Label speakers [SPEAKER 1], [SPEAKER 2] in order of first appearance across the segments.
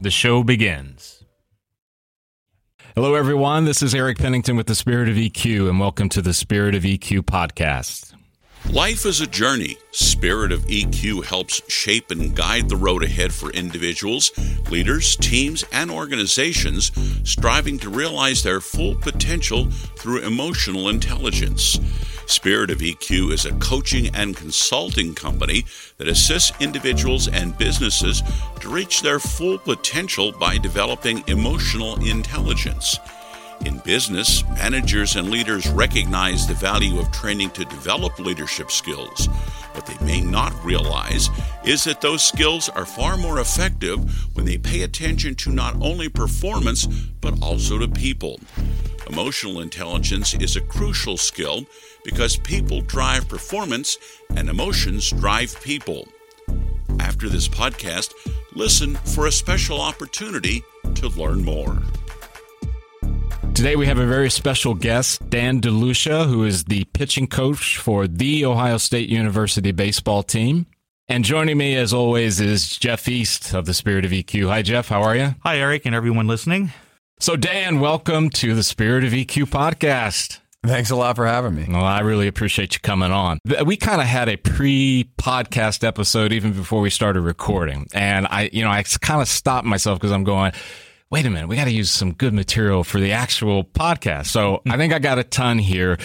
[SPEAKER 1] the show begins. Hello, everyone. This is Eric Pennington with the Spirit of EQ, and welcome to the Spirit of EQ podcast.
[SPEAKER 2] Life is a journey. Spirit of EQ helps shape and guide the road ahead for individuals, leaders, teams, and organizations striving to realize their full potential through emotional intelligence. Spirit of EQ is a coaching and consulting company that assists individuals and businesses to reach their full potential by developing emotional intelligence. In business, managers and leaders recognize the value of training to develop leadership skills. What they may not realize is that those skills are far more effective when they pay attention to not only performance, but also to people. Emotional intelligence is a crucial skill because people drive performance and emotions drive people. After this podcast, listen for a special opportunity to learn more.
[SPEAKER 1] Today we have a very special guest, Dan DeLucia, who is the pitching coach for the Ohio State University baseball team. And joining me, as always, is Jeff East of the Spirit of EQ. Hi, Jeff. How are you?
[SPEAKER 3] Hi, Eric, and everyone listening.
[SPEAKER 1] So, Dan, welcome to the Spirit of EQ podcast.
[SPEAKER 4] Thanks a lot for having me.
[SPEAKER 1] Well, I really appreciate you coming on. We kind of had a pre-podcast episode even before we started recording, and I, you know, I kind of stopped myself because I'm going, wait a minute, we got to use some good material for the actual podcast. So I think I got a ton here.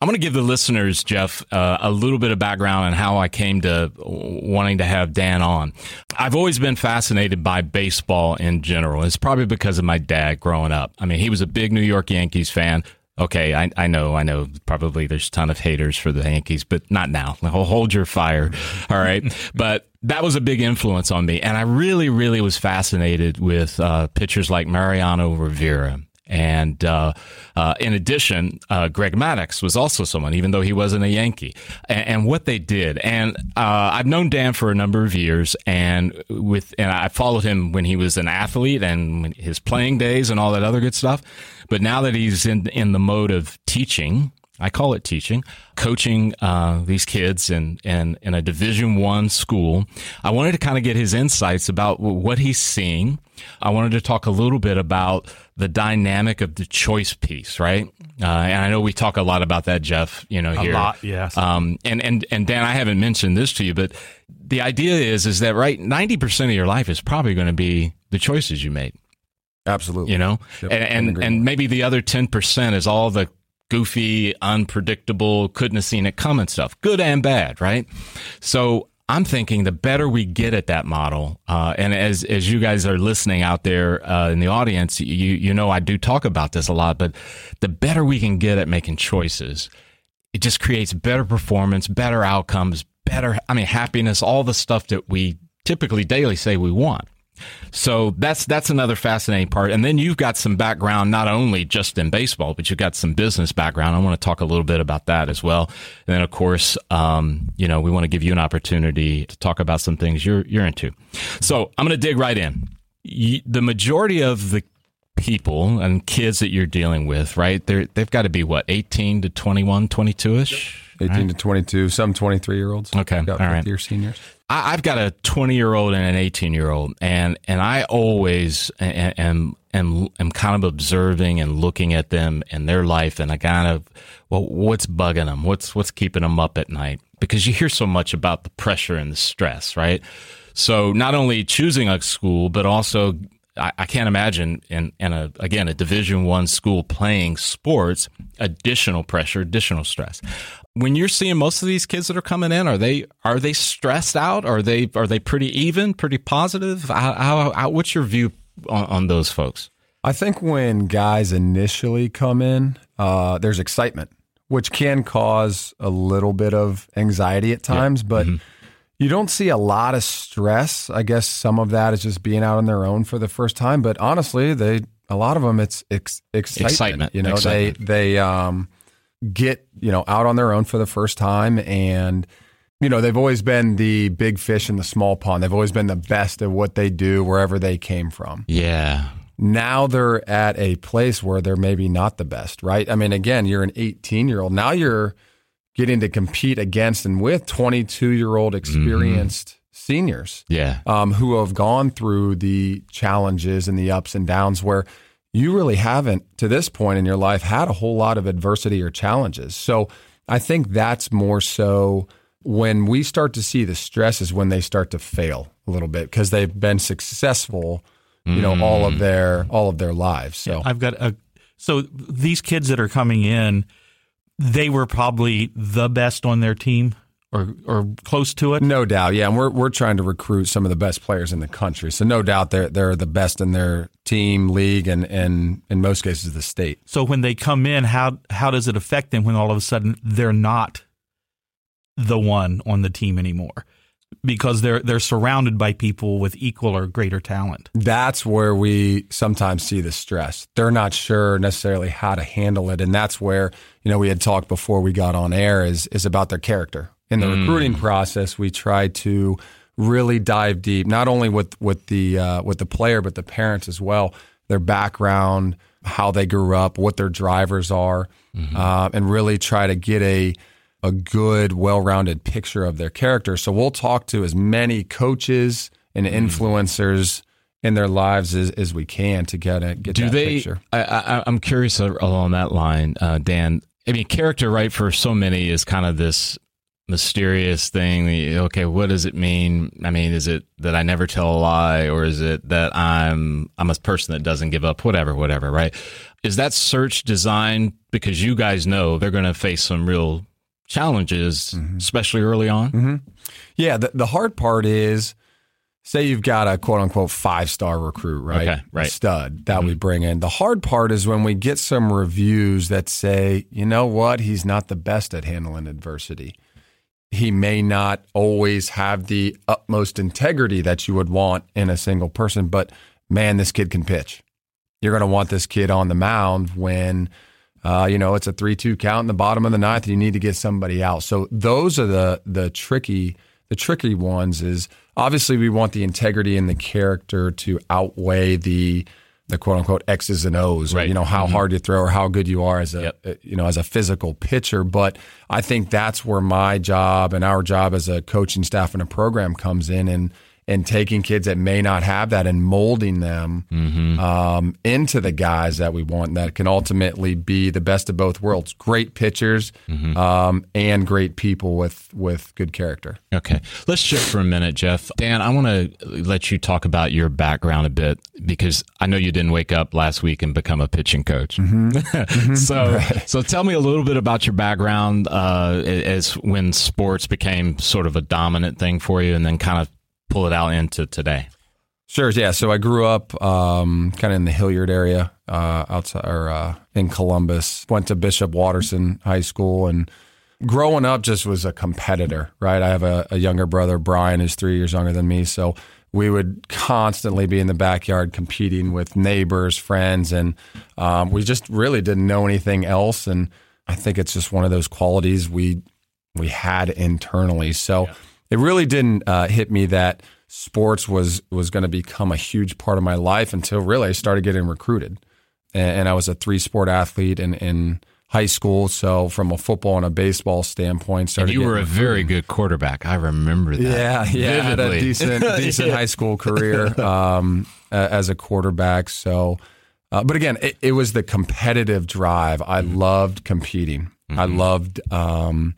[SPEAKER 1] I'm going to give the listeners, Jeff, uh, a little bit of background on how I came to wanting to have Dan on. I've always been fascinated by baseball in general. It's probably because of my dad growing up. I mean, he was a big New York Yankees fan Okay, I, I know, I know. Probably there's a ton of haters for the Yankees, but not now. Hold your fire. All right, but that was a big influence on me, and I really, really was fascinated with uh, pitchers like Mariano Rivera and uh, uh, in addition, uh, Greg Maddux was also someone, even though he wasn't a Yankee, and, and what they did. And uh, I've known Dan for a number of years, and with and I followed him when he was an athlete and his playing days and all that other good stuff. But now that he's in in the mode of teaching, I call it teaching, coaching uh, these kids in, in, in a Division One school. I wanted to kind of get his insights about what he's seeing. I wanted to talk a little bit about the dynamic of the choice piece, right? Uh, and I know we talk a lot about that, Jeff. You know, here,
[SPEAKER 3] a lot, yes.
[SPEAKER 1] Um, and and and Dan, I haven't mentioned this to you, but the idea is is that right, ninety percent of your life is probably going to be the choices you made.
[SPEAKER 4] Absolutely.
[SPEAKER 1] You know, yep, and and, and maybe the other ten percent is all the goofy, unpredictable, couldn't have seen it coming stuff, good and bad, right? So I'm thinking the better we get at that model, uh, and as as you guys are listening out there uh, in the audience, you you know I do talk about this a lot, but the better we can get at making choices, it just creates better performance, better outcomes, better I mean happiness, all the stuff that we typically daily say we want. So that's that's another fascinating part. And then you've got some background not only just in baseball, but you've got some business background. I want to talk a little bit about that as well. And then of course, um, you know, we want to give you an opportunity to talk about some things you're you're into. So I'm going to dig right in. the majority of the people and kids that you're dealing with, right? They're, they've got to be what, 18 to 21, 22 ish?
[SPEAKER 4] 18 right? to 22, some 23 year olds.
[SPEAKER 1] Okay. All right.
[SPEAKER 4] Year seniors.
[SPEAKER 1] I, have got a 20 year old and an 18 year old, and and I always am am am kind of observing and looking at them and their life, and I kind of well, what's bugging them? What's what's keeping them up at night? Because you hear so much about the pressure and the stress, right? So not only choosing a school, but also I, I can't imagine in, in a again a Division One school playing sports additional pressure, additional stress. When you're seeing most of these kids that are coming in, are they are they stressed out? Are they are they pretty even, pretty positive? How, how, how what's your view on, on, those folks?
[SPEAKER 4] I think when guys initially come in, uh, there's excitement, which can cause a little bit of anxiety at times, yeah. but. Mm-hmm you don't see a lot of stress. I guess some of that is just being out on their own for the first time. But honestly, they a lot of them it's ex- excitement. excitement. You know, excitement. they they um, get you know out on their own for the first time, and you know they've always been the big fish in the small pond. They've always been the best at what they do wherever they came from.
[SPEAKER 1] Yeah.
[SPEAKER 4] Now they're at a place where they're maybe not the best, right? I mean, again, you're an 18 year old. Now you're getting to compete against and with 22 year old experienced mm-hmm. seniors
[SPEAKER 1] yeah.
[SPEAKER 4] Um, who have gone through the challenges and the ups and downs where you really haven't to this point in your life had a whole lot of adversity or challenges. So I think that's more so when we start to see the stress is when they start to fail a little bit because they've been successful, you know, mm. all of mm. their all of their lives. So
[SPEAKER 3] I've got a so these kids that are coming in, they were probably the best on their team or or close to it.
[SPEAKER 4] No doubt, yeah. And we're we're trying to recruit some of the best players in the country. So no doubt they're they're the best in their team, league, and and in most cases the state.
[SPEAKER 3] So when they come in, how how does it affect them when all of a sudden they're not the one on the team anymore? because they're they're surrounded by people with equal or greater talent.
[SPEAKER 4] That's where we sometimes see the stress. They're not sure necessarily how to handle it, and that's where you know we had talked before we got on air is is about their character. In the mm. recruiting process, we try to really dive deep, not only with with the uh, with the player but the parents as well, their background, how they grew up, what their drivers are, mm-hmm. uh, and really try to get a a good, well rounded picture of their character. So we'll talk to as many coaches and mm-hmm. influencers in their lives as, as we can to get a get
[SPEAKER 1] Do
[SPEAKER 4] that
[SPEAKER 1] they,
[SPEAKER 4] picture.
[SPEAKER 1] I, am curious along that line, uh, Dan. I mean, character, right, for so many is kind of this mysterious thing. Okay, what does it mean? I mean, is it that I never tell a lie, or is it that I'm I'm a person that doesn't give up? Whatever, whatever, right? Is that search designed because you guys know they're going to face some real challenges, mm-hmm. especially early on.
[SPEAKER 4] Mm-hmm. Yeah, the, the hard part is say you've got a quote unquote five star recruit, right?
[SPEAKER 1] Okay, right.
[SPEAKER 4] stud that mm-hmm. we bring in. The hard part is when we get some reviews that say, you know what, he's not the best at handling adversity. He may not always have the utmost integrity that you would want in a single person, but man, this kid can pitch. You're going to want this kid on the mound when uh, you know, it's a three-two count in the bottom of the ninth. And you need to get somebody out. So those are the the tricky the tricky ones. Is obviously we want the integrity and the character to outweigh the the quote unquote X's and O's, right. or, you know, how mm-hmm. hard you throw or how good you are as a, yep. Uh, you know, as a physical pitcher. But I think that's where my job and our job as a coaching staff and a program comes in. And and taking kids that may not have that and molding them mm-hmm. um, into the guys that we want that can ultimately be the best of both worlds great pitchers mm-hmm. um, and great people with with good character
[SPEAKER 1] okay let's shift for a minute jeff dan i want to let you talk about your background a bit because i know you didn't wake up last week and become a pitching coach mm-hmm. mm-hmm. so right. so tell me a little bit about your background uh, as when sports became sort of a dominant thing for you and then kind of pull it out into today?
[SPEAKER 4] Sure. Yeah. So I grew up um, kind of in the Hilliard area, uh, outside or uh, in Columbus. Went to Bishop Watterson High School, and growing up just was a competitor. Right. I have a, a younger brother, Brian, who's three years younger than me. So we would constantly be in the backyard competing with neighbors, friends, and um, we just really didn't know anything else. And I think it's just one of those qualities we we had internally. So. Yeah it really didn't uh, hit me that sports was was going to become a huge part of my life until really I started getting recruited, and, and I was a three sport athlete in, in high school. So from a football and a baseball standpoint,
[SPEAKER 1] started. And you were a recruited. very good quarterback. I remember that.
[SPEAKER 4] Yeah, yeah, had a decent decent yeah. high school career um, as a quarterback. So. Uh, but again, it, it, was the competitive drive. I mm-hmm. loved competing. Mm-hmm. I loved um,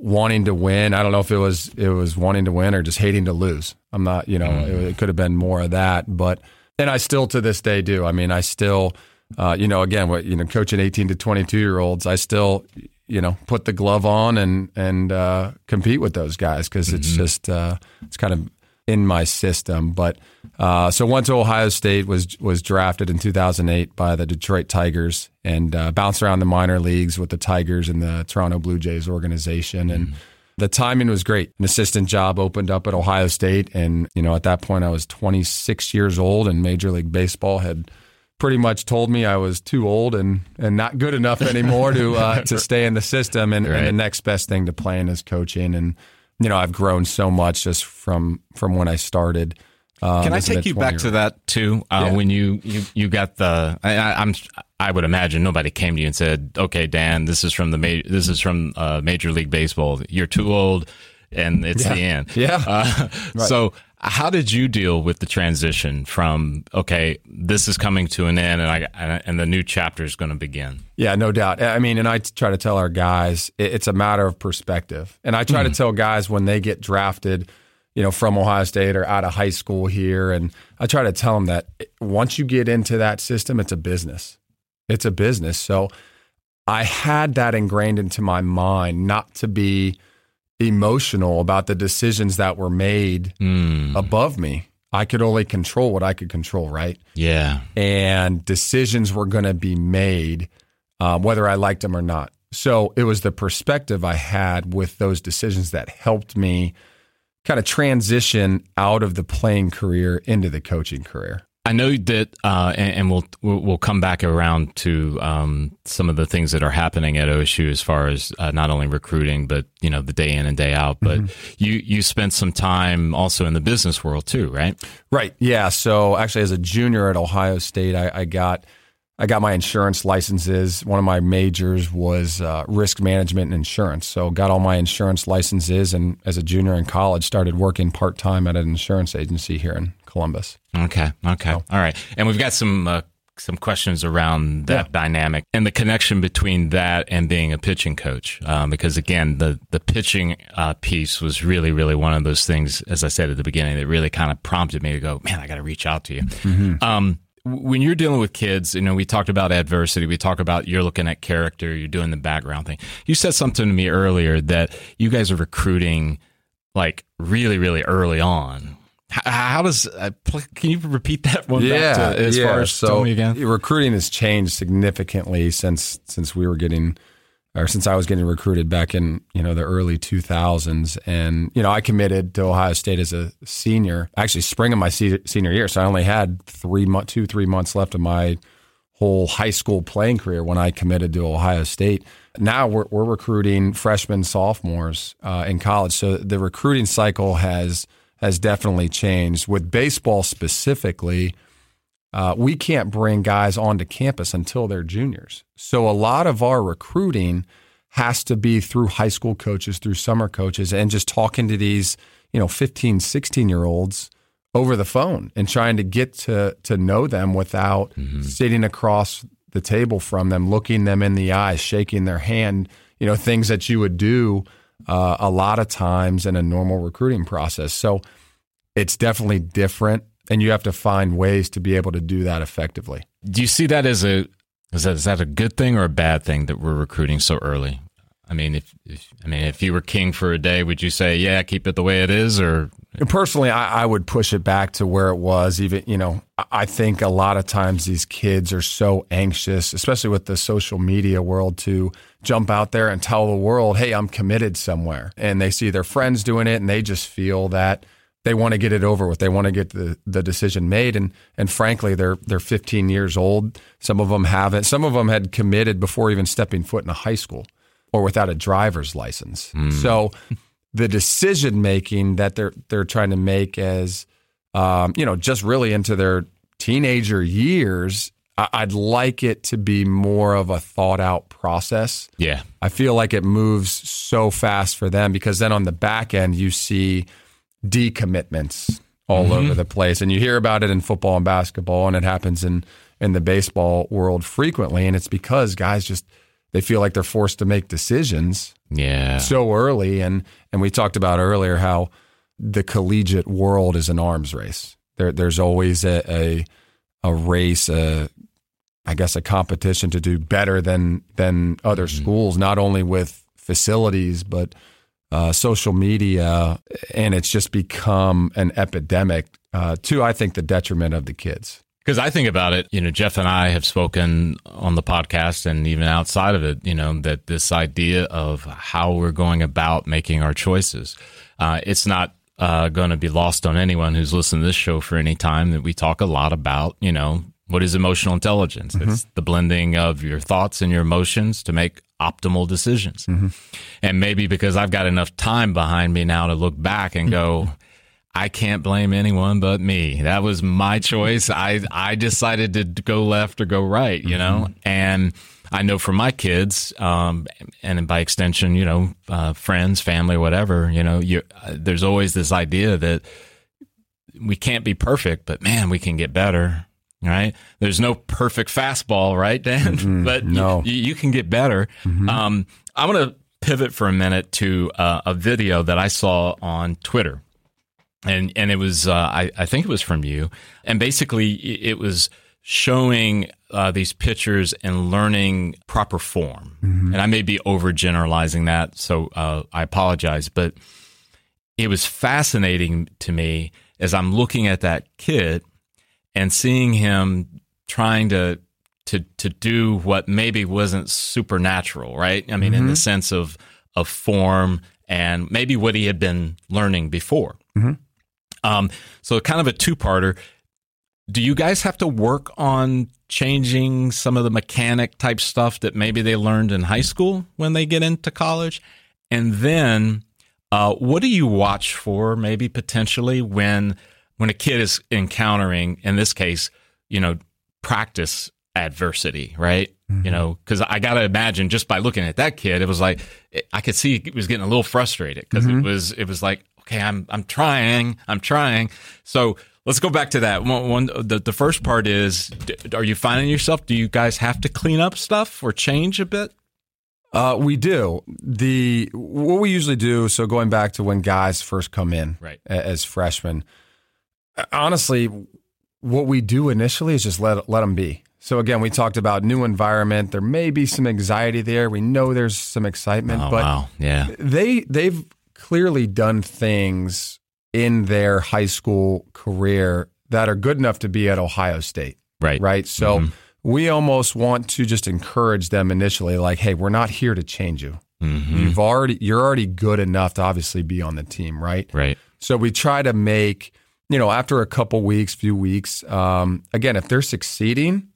[SPEAKER 4] wanting to win. I don't know if it was it was wanting to win or just hating to lose. I'm not, you know, mm. it, it, could have been more of that, but and I still to this day do. I mean, I still, uh, you know, again, what you know, coaching eighteen to twenty two year olds, I still, you know, put the glove on and and uh, compete with those guys because mm-hmm. it's just uh, it's kind of in my system. But uh, so went to Ohio State was was drafted in 2008 by the Detroit Tigers and uh, bounced around the minor leagues with the Tigers and the Toronto Blue Jays organization and. Mm-hmm the timing was great. An assistant job opened up at Ohio State. And, you know, at that point, I was 26 years old, and Major League Baseball had pretty much told me I was too old and, and not good enough anymore to uh, to stay in the system. And, right. and, the next best thing to playing is coaching. And, you know, I've grown so much just from from when I started.
[SPEAKER 1] Um, Can I take you back to that too? Uh, yeah. When you, you you got the, I, I'm I would imagine nobody came to you and said, "Okay, Dan, this is from the ma- this is from uh, Major League Baseball. You're too old, and it's
[SPEAKER 4] yeah.
[SPEAKER 1] the end."
[SPEAKER 4] Yeah.
[SPEAKER 1] Uh, right. So, how did you deal with the transition from okay, this is coming to an end, and I and the new chapter is going to begin?
[SPEAKER 4] Yeah, no doubt. I mean, and I try to tell our guys it's a matter of perspective, and I try mm. to hmm. tell guys when they get drafted you know, from Ohio State or out of high school here. And I try to tell them that once you get into that system, it's a business. It's a business. So I had that ingrained into my mind not to be emotional about the decisions that were made mm. above me. I could only control what I could control, right?
[SPEAKER 1] Yeah.
[SPEAKER 4] And decisions were going to be made um, whether I liked them or not. So it was the perspective I had with those decisions that helped me kind of transition out of the playing career into the coaching career.
[SPEAKER 1] I know that, uh, and, and, we'll we'll come back around to um, some of the things that are happening at OSU as far as uh, not only recruiting, but you know the day in and day out. But mm-hmm. you you spent some time also in the business world too, right?
[SPEAKER 4] Right. Yeah. So actually, as a junior at Ohio State, I, I got I got my insurance licenses. One of my majors was uh, risk management and insurance. So got all my insurance licenses, and as a junior in college, started working part time at an insurance agency here in Columbus.
[SPEAKER 1] Okay. Okay. So. All right. And we've got some. Uh, some questions around that yeah. dynamic and the connection between that and being a pitching coach. Um, because again, the the pitching uh, piece was really, really one of those things, as I said at the beginning, that really kind of prompted me to go, man, I got to reach out to you. Mm-hmm. Um, when you're dealing with kids, you know, we talked about adversity. We talk about you're looking at character, you're doing the background thing. You said something to me earlier that you guys are recruiting like really, really early on. How, how does uh, can you repeat that one?
[SPEAKER 4] Yeah,
[SPEAKER 1] back to, as
[SPEAKER 4] yeah.
[SPEAKER 1] far as so tell me again,
[SPEAKER 4] recruiting has changed significantly since since we were getting or since I was getting recruited back in you know the early 2000s, and you know I committed to Ohio State as a senior, actually spring of my senior year, so I only had three two three months left of my whole high school playing career when I committed to Ohio State. Now we're, we're recruiting freshmen, sophomores uh, in college, so the recruiting cycle has has definitely changed. With baseball specifically uh, we can't bring guys onto campus until they're juniors. So a lot of our recruiting has to be through high school coaches, through summer coaches, and just talking to these, you know, 15, 16 year olds over the phone and trying to get to to know them without mm-hmm. sitting across the table from them, looking them in the eyes, shaking their hand, you know, things that you would do uh, a lot of times in a normal recruiting process. So it's definitely different and you have to find ways to be able to do that effectively.
[SPEAKER 1] Do you see that as a is that is that a good thing or a bad thing that we're recruiting so early? I mean, if, if I mean if you were king for a day, would you say yeah, keep it the way it is, or
[SPEAKER 4] personally, I, I would push it back to where it was. Even you know, I think a lot of times these kids are so anxious, especially with the social media world, to jump out there and tell the world, "Hey, I'm committed somewhere," and they see their friends doing it, and they just feel that they want to get it over with. They want to get the, the decision made. And and frankly, they're they're 15 years old. Some of them haven't. Some of them had committed before even stepping foot in a high school or without a driver's license. Mm. So the decision making that they're they're trying to make as um, you know just really into their teenager years. I'd like it to be more of a thought out process.
[SPEAKER 1] Yeah.
[SPEAKER 4] I feel like it moves so fast for them because then on the back end, you see decommitments all mm-hmm. over the place. And you hear about it in football and basketball, and it happens in, in the baseball world frequently. And it's because guys just they feel like they're forced to make decisions
[SPEAKER 1] yeah.
[SPEAKER 4] so early. And and we talked about earlier how the collegiate world is an arms race. There, there's always a, a a race, a I guess a competition to do better than than other
[SPEAKER 1] Mm-hmm.
[SPEAKER 4] schools, not only with facilities but uh, social media, and it's just become an epidemic uh, to I think the detriment of the kids.
[SPEAKER 1] Because I think about it, you know, Jeff and I have spoken on the podcast and even outside of it, you know, that this idea of how we're going about making our choices, uh, it's not uh, going to be lost on anyone who's listened to this show for any time that we talk a lot about, you know, what is emotional intelligence? It's the blending of your thoughts and your emotions to make optimal decisions. And maybe because I've got enough time behind me now to look back and go, I can't blame anyone but me. That was my choice. I I decided to go left or go right, you know. And I know for my kids, um, and by extension, you know, uh, friends, family, whatever, you know, you uh, there's always this idea that we can't be perfect, but man, we can get better. Right? There's no perfect fastball, right, Dan? but you-
[SPEAKER 4] no.
[SPEAKER 1] you, you can get better. Um, I'm going to pivot for a minute to uh, a video that I saw on Twitter and and it was uh, I, I think it was from you and basically it was showing uh, these pictures and learning proper form and i may be overgeneralizing that so uh, i apologize but it was fascinating to me as i'm looking at that kid and seeing him trying to to to do what maybe wasn't supernatural right i mean in the sense of of form and maybe what he had been learning before um, so kind of a two-parter. Do you guys have to work on changing some of the mechanic type stuff that maybe they learned in high school when they get into college? And then, uh, what do you watch for maybe potentially when when a kid is encountering, in this case, you know, practice adversity, right? You know, because I got to imagine just by looking at that kid, it was like I could see he was getting a little frustrated because it was it was like, okay, I'm I'm trying, I'm trying. So let's go back to that. One, one the the first part is, d- are you finding yourself? Do you guys have to clean up stuff or change a bit?
[SPEAKER 4] Uh, we do the what we usually do. So going back to when guys first come in,
[SPEAKER 1] Right.
[SPEAKER 4] as freshmen, honestly, what we do initially is just let let them be. So again, we talked about new environment. There may be some anxiety there. We know there's some excitement,
[SPEAKER 1] Oh
[SPEAKER 4] but
[SPEAKER 1] wow, yeah,
[SPEAKER 4] they they've clearly done things in their high school career that are good enough to be at Ohio State
[SPEAKER 1] right,
[SPEAKER 4] right? So we almost want to just encourage them initially, like, hey, we're not here to change you.
[SPEAKER 1] Mm-hmm.
[SPEAKER 4] You've already you're already good enough to obviously be on the team, right?
[SPEAKER 1] right,
[SPEAKER 4] So we try to make you know after a couple weeks, few weeks, um, again, if they're succeeding,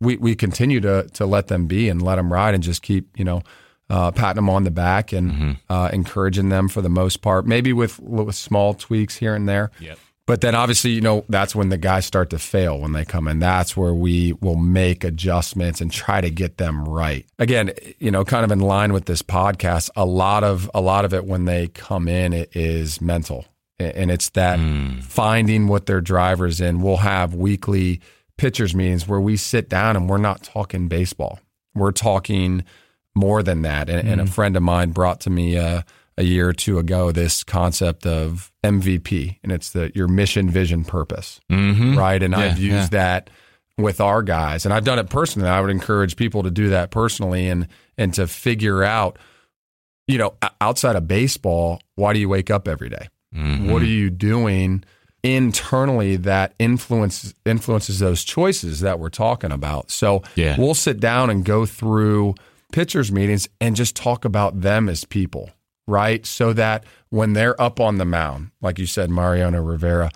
[SPEAKER 4] we we continue to to let them be and let them ride and just keep you know. Uh, patting them on the back and uh, encouraging them for the most part, maybe with, with small tweaks here and there.
[SPEAKER 1] Yep.
[SPEAKER 4] But then obviously, you know, that's when the guys start to fail when they come in. That's where we will make adjustments and try to get them right. Again, you know, kind of in line with this podcast, a lot of a lot of it when they come in it is mental. And it's that finding what their drivers in. We'll have weekly pitchers meetings where we sit down and we're not talking baseball. We're talking more than that. And, and a friend of mine brought to me uh, a year or two ago this concept of MVP, and it's the your mission, vision, purpose,
[SPEAKER 1] mm-hmm.
[SPEAKER 4] right? And
[SPEAKER 1] Yeah,
[SPEAKER 4] I've used that with our guys, and I've done it personally. I would encourage people to do that personally, and and to figure out, you know, outside of baseball, why do you wake up every day?
[SPEAKER 1] Mm-hmm.
[SPEAKER 4] What are you doing internally that influences influences those choices that we're talking about? So
[SPEAKER 1] Yeah.
[SPEAKER 4] we'll sit down and go through pitchers meetings and just talk about them as people, right? So that when they're up on the mound, like you said, Mariano Rivera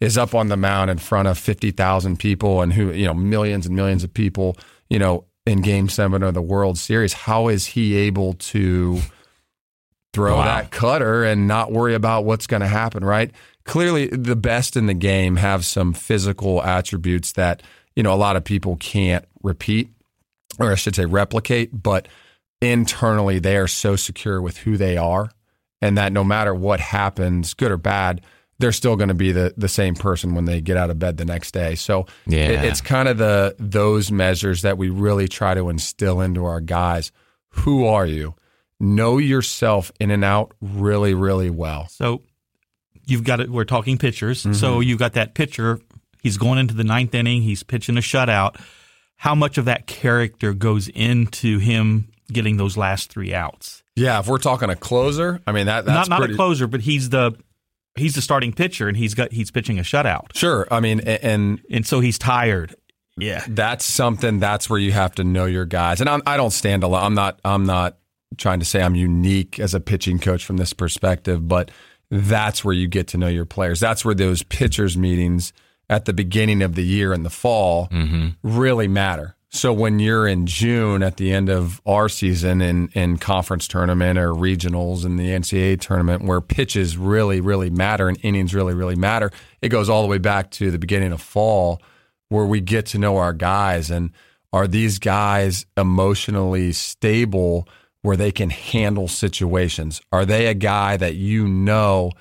[SPEAKER 4] is up on the mound in front of 50,000 people and who, you know, millions and millions of people, you know, in game seven of the World Series, how is he able to throw
[SPEAKER 1] Wow.
[SPEAKER 4] that cutter and not worry about what's going to happen, right? Clearly, the best in the game have some physical attributes that, you know, a lot of people can't repeat, or I should say replicate, but internally they are so secure with who they are and that no matter what happens, good or bad, they're still going to be the, the same person when they get out of bed the next day. So
[SPEAKER 1] Yeah.
[SPEAKER 4] it- it's kind of the those measures that we really try to instill into our guys. Who are you? Know yourself in and out really, really well.
[SPEAKER 3] So you've got it. We're talking pitchers. So mm-hmm. you've got that pitcher. He's going into the ninth inning. He's pitching a shutout. How much of that character goes into him getting those last three outs?
[SPEAKER 4] Yeah, if we're talking a closer, I mean that that's
[SPEAKER 3] not not
[SPEAKER 4] pretty,
[SPEAKER 3] a closer, but he's the he's the starting pitcher, and he's got he's pitching a shutout,
[SPEAKER 4] Sure, I mean, and
[SPEAKER 3] and so he's tired. Yeah,
[SPEAKER 4] that's something that's where you have to know your guys. And I'm, I don't stand alone. I'm not. I'm not trying to say I'm unique as a pitching coach from this perspective, but that's where you get to know your players. That's where those pitchers meetings at the beginning of the year in the fall mm-hmm. really matter. So when you're in June at the end of our season in, in conference tournament or regionals in the NCAA tournament where pitches really, really matter and innings really, really matter, it goes all the way back to the beginning of fall where we get to know our guys and are these guys emotionally stable where they can handle situations? Are they a guy that you know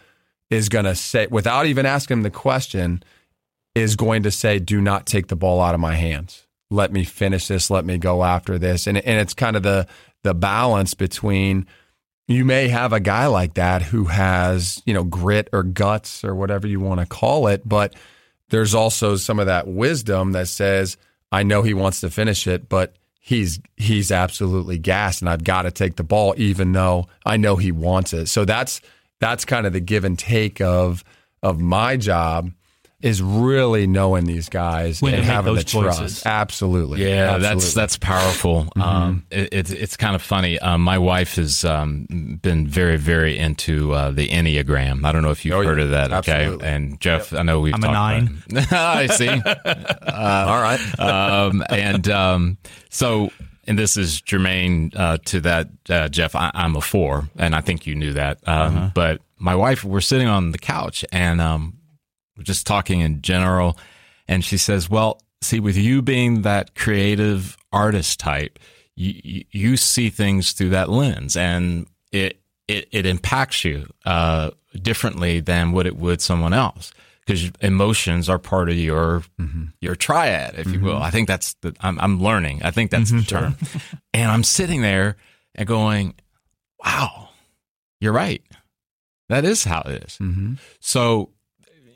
[SPEAKER 4] is going to say, without even asking them the question, is going to say, do not take the ball out of my hands. Let me finish this. Let me go after this. And, and it's kind of the, the balance between you may have a guy like that who has, you know, grit or guts or whatever you want to call it, but there's also some of that wisdom that says, I know he wants to finish it, but he's he's absolutely gassed and I've got to take the ball even though I know he wants it. So that's that's kind of the give and take of of my job is really knowing these guys
[SPEAKER 3] When
[SPEAKER 4] and having
[SPEAKER 3] those
[SPEAKER 4] the trust. Absolutely.
[SPEAKER 1] Yeah,
[SPEAKER 4] Absolutely.
[SPEAKER 1] that's that's powerful. Um, it, it's it's kind of funny. Um, my wife has um, been very very into uh, the enneagram. I don't know if you've
[SPEAKER 4] Oh, yeah.
[SPEAKER 1] heard of that. Okay, and Jeff, I know we've
[SPEAKER 3] I'm a nine.
[SPEAKER 1] About it. I see.
[SPEAKER 4] all right.
[SPEAKER 1] um, and um, so, and this is germane uh, to that, uh, Jeff. I, I'm a four, and I think you knew that. Um, But my wife, we're sitting on the couch, and um, we're just talking in general, and she says, "Well, see, with you being that creative artist type, you you, see things through that lens, and it it, it impacts you uh, differently than what it would someone else." Because emotions are part of your your triad, if you will. I think that's the I'm, I'm learning. I think that's the term. and I'm sitting there and going, "Wow, you're right. That is how it is."
[SPEAKER 4] Mm-hmm.
[SPEAKER 1] So,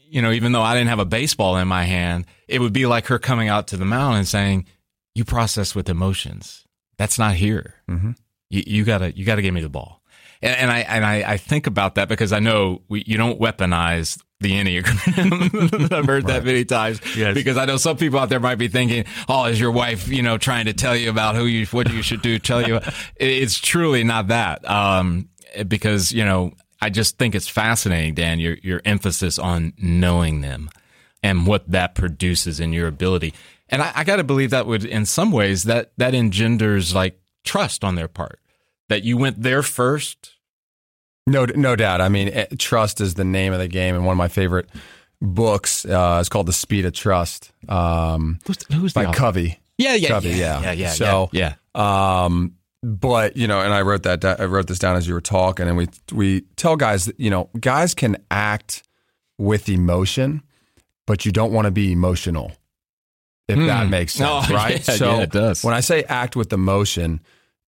[SPEAKER 1] you know, even though I didn't have a baseball in my hand, it would be like her coming out to the mound and saying, "You process with emotions. That's not here.
[SPEAKER 4] Mm-hmm.
[SPEAKER 1] You, you gotta, you gotta give me the ball." And, and I and I, I think about that because I know we, you don't weaponize the enneagram. I've heard that many times
[SPEAKER 3] Yes.
[SPEAKER 1] because I know some people out there might be thinking, "Oh, is your wife, you know, trying to tell you about who you, what you should do?" Tell you, it's truly not that. Um, because you know, I just think it's fascinating, Dan, your your emphasis on knowing them and what that produces in your ability. And I, I got to believe that would, in some ways, that that engenders like trust on their part that you went there first.
[SPEAKER 4] No, no doubt. I mean, eh, trust is the name of the game, and one of my favorite books uh, is called "The Speed of Trust" um,
[SPEAKER 1] Who's, who's
[SPEAKER 4] by
[SPEAKER 1] the?
[SPEAKER 4] Covey.
[SPEAKER 1] Yeah, yeah,
[SPEAKER 4] Covey,
[SPEAKER 1] yeah,
[SPEAKER 4] yeah.
[SPEAKER 1] yeah, yeah.
[SPEAKER 4] So-
[SPEAKER 1] yeah, yeah.
[SPEAKER 4] Um, but you know, and I wrote that. I wrote this down as you were talking, and we we tell guys that you know, guys can act with emotion, but you don't want to be emotional. If
[SPEAKER 1] Hmm.
[SPEAKER 4] that makes sense,
[SPEAKER 1] Oh,
[SPEAKER 4] right?
[SPEAKER 1] yeah,
[SPEAKER 4] so
[SPEAKER 1] yeah, it does.
[SPEAKER 4] when I say act with emotion,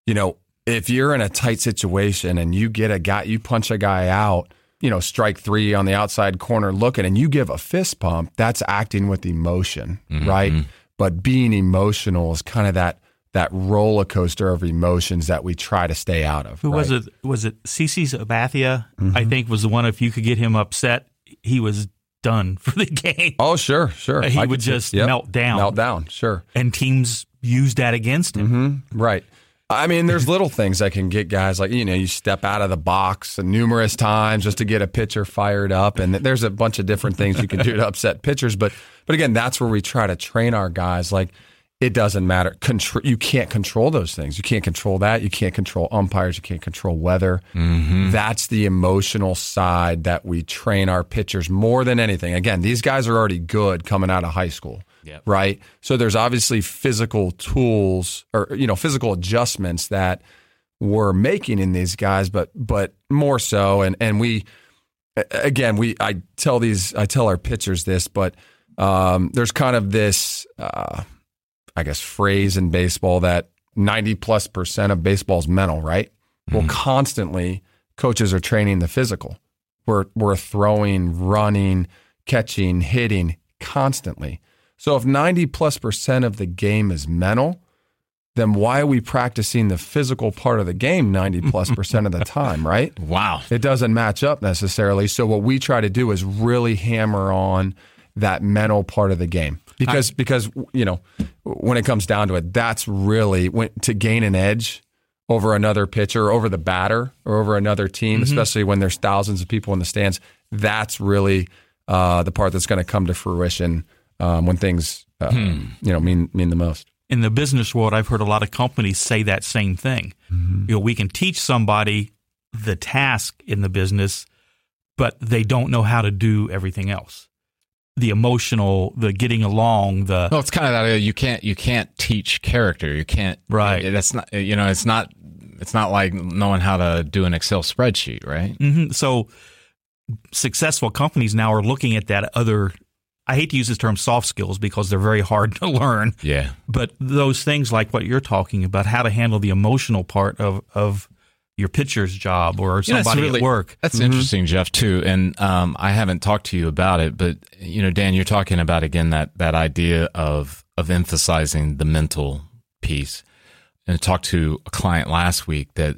[SPEAKER 4] you know, if you're in a tight situation and you get a guy, you punch a guy out, you know, strike three on the outside corner looking, and you give a fist pump, that's acting with emotion,
[SPEAKER 1] Mm-hmm.
[SPEAKER 4] right? But being emotional is kind of that that roller coaster of emotions that we try to stay out of.
[SPEAKER 3] Who was it? Was it CC Sabathia? Mm-hmm. I think was the one. If you could get him upset, he was done for the game.
[SPEAKER 4] Oh, sure, sure.
[SPEAKER 3] He
[SPEAKER 4] I
[SPEAKER 3] would just melt down.
[SPEAKER 4] Melt down, sure.
[SPEAKER 3] And teams used that against him. Mm-hmm.
[SPEAKER 4] Right. I mean, there's little things that can get guys like, you know, you step out of the box numerous times just to get a pitcher fired up. And there's a bunch of different things you can do to upset pitchers. But, but again, that's where we try to train our guys. Like, it doesn't matter. Contr- you can't control those things. You can't control that. You can't control umpires. You can't control weather. That's the emotional side that we train our pitchers more than anything. Again, these guys are already good coming out of high school
[SPEAKER 1] Yep.
[SPEAKER 4] right? So there's obviously physical tools or you know physical adjustments that we're making in these guys, but but more so, and and we again we I tell these I tell our pitchers this, but um, there's kind of this uh, I guess phrase in baseball that 90 plus percent of baseball is mental, right? Well, mm-hmm. constantly coaches are training the physical. We're we're throwing, running, catching, hitting constantly. So if 90 plus percent of the game is mental, then why are we practicing the physical part of the game 90 plus percent of the time, right?
[SPEAKER 1] Wow.
[SPEAKER 4] It doesn't match up necessarily. So what we try to do is really hammer on that mental part of the game. Because because you know, when it comes down to it, that's really when to gain an edge over another pitcher, over the batter, or over another team, especially when there's thousands of people in the stands. That's really uh, the part that's going to come to fruition um, when things uh, you know mean mean the most.
[SPEAKER 3] in the business world, I've heard a lot of companies say that same thing. You know, we can teach somebody the task in the business, but they don't know how to do everything else. The emotional, the getting along, the
[SPEAKER 1] Well, it's kind of that uh, you can't you can't teach character. You can't
[SPEAKER 3] Right.
[SPEAKER 1] That's not you know it's not it's not like knowing how to do an Excel spreadsheet, right?
[SPEAKER 3] Mhm. so successful companies now are looking at that other. I hate to use this term soft skills because they're very hard to learn,
[SPEAKER 1] Yeah.
[SPEAKER 3] but those things like what you're talking about, how to handle the emotional part of of your pitcher's job or somebody
[SPEAKER 1] really-
[SPEAKER 3] at work.
[SPEAKER 1] That's interesting, Jeff, too. And um, I haven't talked to you about it, but you know, Dan, you're talking about again that that idea of of emphasizing the mental piece. And I talked to a client last week that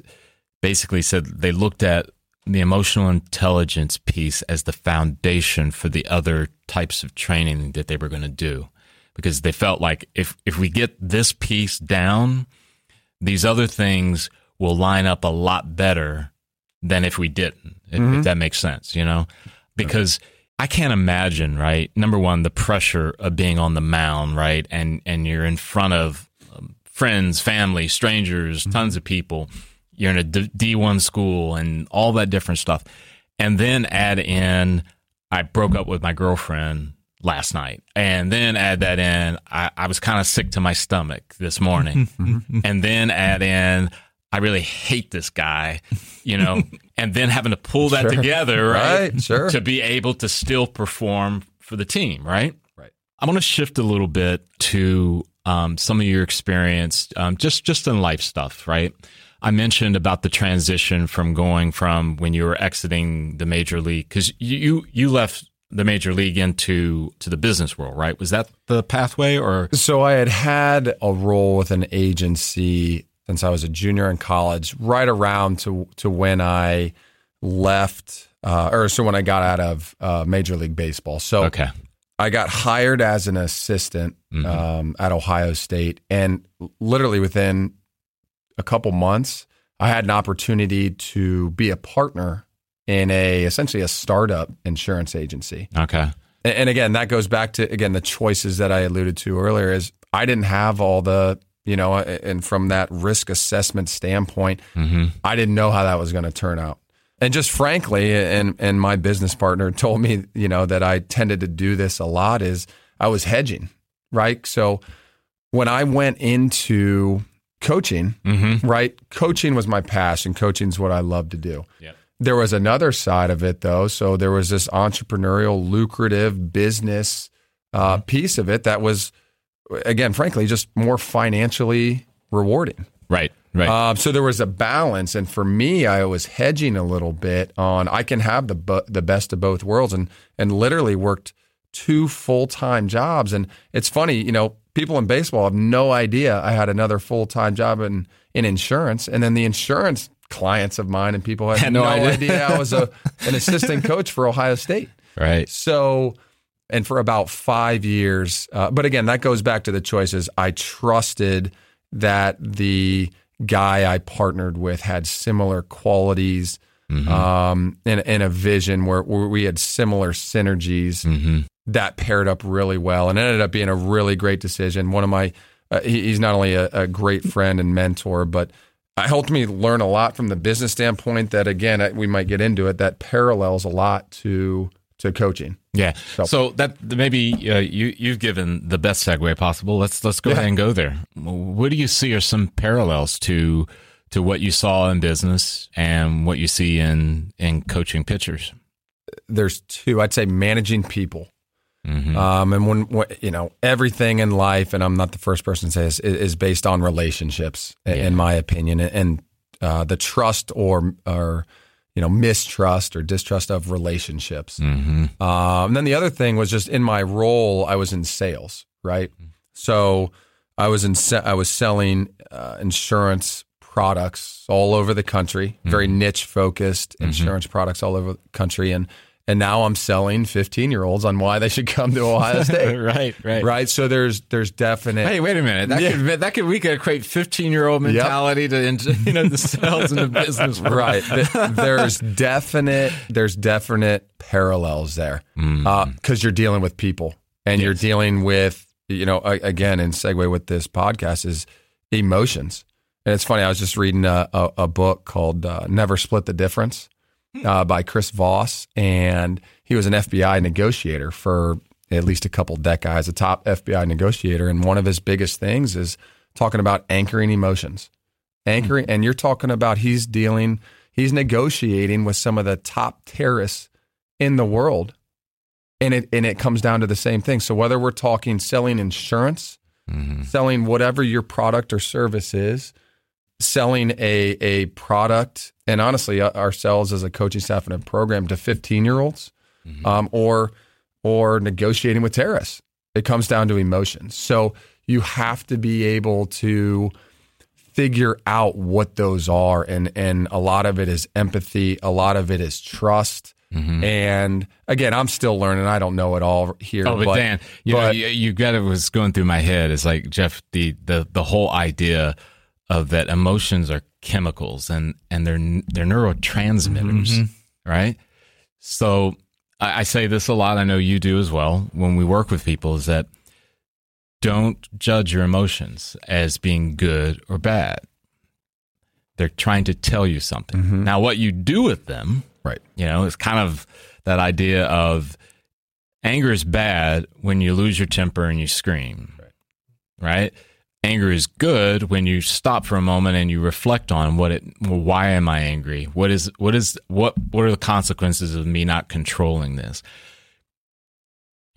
[SPEAKER 1] basically said they looked at the emotional intelligence piece as the foundation for the other types of training that they were going to do because they felt like if if we get this piece down these other things will line up a lot better than if we didn't if, if mm-hmm. that makes sense you know? Because i can't imagine right number one the pressure of being on the mound right and and you're in front of um, friends family strangers mm-hmm. tons of people. You're in a D- d1 school and all that different stuff. And then add in i broke up with my girlfriend last night. And then add that in i, I was kind of sick to my stomach this morning. Mm-hmm. And then add in i really hate this guy you know and then having to pull that together right,
[SPEAKER 4] Right, sure.
[SPEAKER 1] to be able to still perform for the team right?
[SPEAKER 4] Right.
[SPEAKER 1] i want to shift a little bit to um, some of your experience um, just just in life stuff right? I mentioned about the transition from going from when you were exiting the major league because you you left the major league into to the business world right? Was that the pathway or?
[SPEAKER 4] So I had had a role with an agency since I was a junior in college, right around to to when I left, uh, or so when I got out of uh, Major League Baseball. So
[SPEAKER 1] okay
[SPEAKER 4] I got hired as an assistant um, at Ohio State, and literally within a couple months, I had an opportunity to be a partner in a essentially a startup insurance agency.
[SPEAKER 1] okay
[SPEAKER 4] And, and again, that goes back to again the choices that I alluded to earlier. Is I didn't have all the you know, and from that risk assessment standpoint, mm-hmm. I didn't know how that was going to turn out. And just frankly, and and my business partner told me, you know, that I tended to do this a lot. Is I was hedging, right? So when I went into coaching, mm-hmm. right? Coaching was my passion. Coaching is what I love to do.
[SPEAKER 1] Yep.
[SPEAKER 4] There was another side of it, though. So there was this entrepreneurial, lucrative business uh, mm-hmm. piece of it that was, again, frankly, just more financially rewarding.
[SPEAKER 1] right right
[SPEAKER 4] Um, so there was a balance, and for me, I was hedging a little bit on I can have the bu- the best of both worlds, and and literally worked two full time jobs. And it's funny, you know, people in baseball have no idea I had another full time job in in insurance, and then the insurance clients of mine and people had,
[SPEAKER 1] Had
[SPEAKER 4] no,
[SPEAKER 1] no idea.
[SPEAKER 4] idea. I was a an assistant coach for Ohio State.
[SPEAKER 1] right
[SPEAKER 4] So, and for about five years, uh, but again, that goes back to the choices. I trusted that the guy I partnered with had similar qualities um, and, and a vision where, where we had similar synergies that paired up really well and it ended up being a really great decision. One of my, uh, he, he's not only a, a great friend and mentor, but it helped me learn a lot from the business standpoint that again, we might get into it, that parallels a lot to, to coaching.
[SPEAKER 1] Yeah. So, that maybe uh, you you've given the best segue possible. Let's let's go ahead and go there. What do you see are some parallels to to what you saw in business and what you see in in coaching pitchers?
[SPEAKER 4] there's two. I'd say managing people.
[SPEAKER 1] Mm-hmm.
[SPEAKER 4] Um, and when, when you know everything in life, and I'm not the first person to say this, is, is based on relationships, i- in my opinion, and uh, the trust or or you know, mistrust or distrust of relationships.
[SPEAKER 1] Mm-hmm.
[SPEAKER 4] Um, and then the other thing was just in my role, I was in sales, right? So I was in se- I was selling uh, insurance products all over the country, very niche focused insurance products all over the country, and and now I'm selling 15 year olds on why they should come to Ohio State.
[SPEAKER 1] right, right.
[SPEAKER 4] Right. So there's there's definite
[SPEAKER 1] Hey, wait a minute. That
[SPEAKER 4] Yeah.
[SPEAKER 1] could that could we could equate fifteen year old mentality to into, you know the sales and the business. world.
[SPEAKER 4] right. There's definite there's definite parallels there because you're dealing with people and you're dealing with you know again and segue with this podcast is emotions. And it's funny. I was just reading a, a, a book called uh, "Never Split the Difference" Hmm. uh, by Chris Voss, and he was an FBI negotiator for at least a couple decades, a top FBI negotiator. And one of his biggest things is talking about anchoring emotions. Anchoring hmm. and you're talking about he's dealing he's negotiating with some of the top terrorists in the world and it and it comes down to the same thing. So whether we're talking selling insurance mm-hmm. selling whatever your product or service is selling a a product and honestly uh, ourselves as a coaching staff and a program to 15 year olds um, or or negotiating with terrorists. It comes down to emotions so you have to be able to figure out what those are and and a lot of it is empathy a lot of it is trust and again i'm still learning. I don't know it all here
[SPEAKER 1] Oh, but, Dan, you know, you, you got it was going through my head. It's like Jeff, the the the whole idea of that emotions are chemicals and and they're they're neurotransmitters, mm-hmm. right? So I, I say this a lot. I know you do as well. When we work with people, is that don't judge your emotions as being good or bad. They're trying to tell you something. Mm-hmm. Now, what you do with them
[SPEAKER 4] right
[SPEAKER 1] you know, it's kind of that idea of anger is bad when you lose your temper and you scream, right? Anger is good when you stop for a moment and you reflect on what it. Well, why am I angry? What is what is what? What are the consequences of me not controlling this?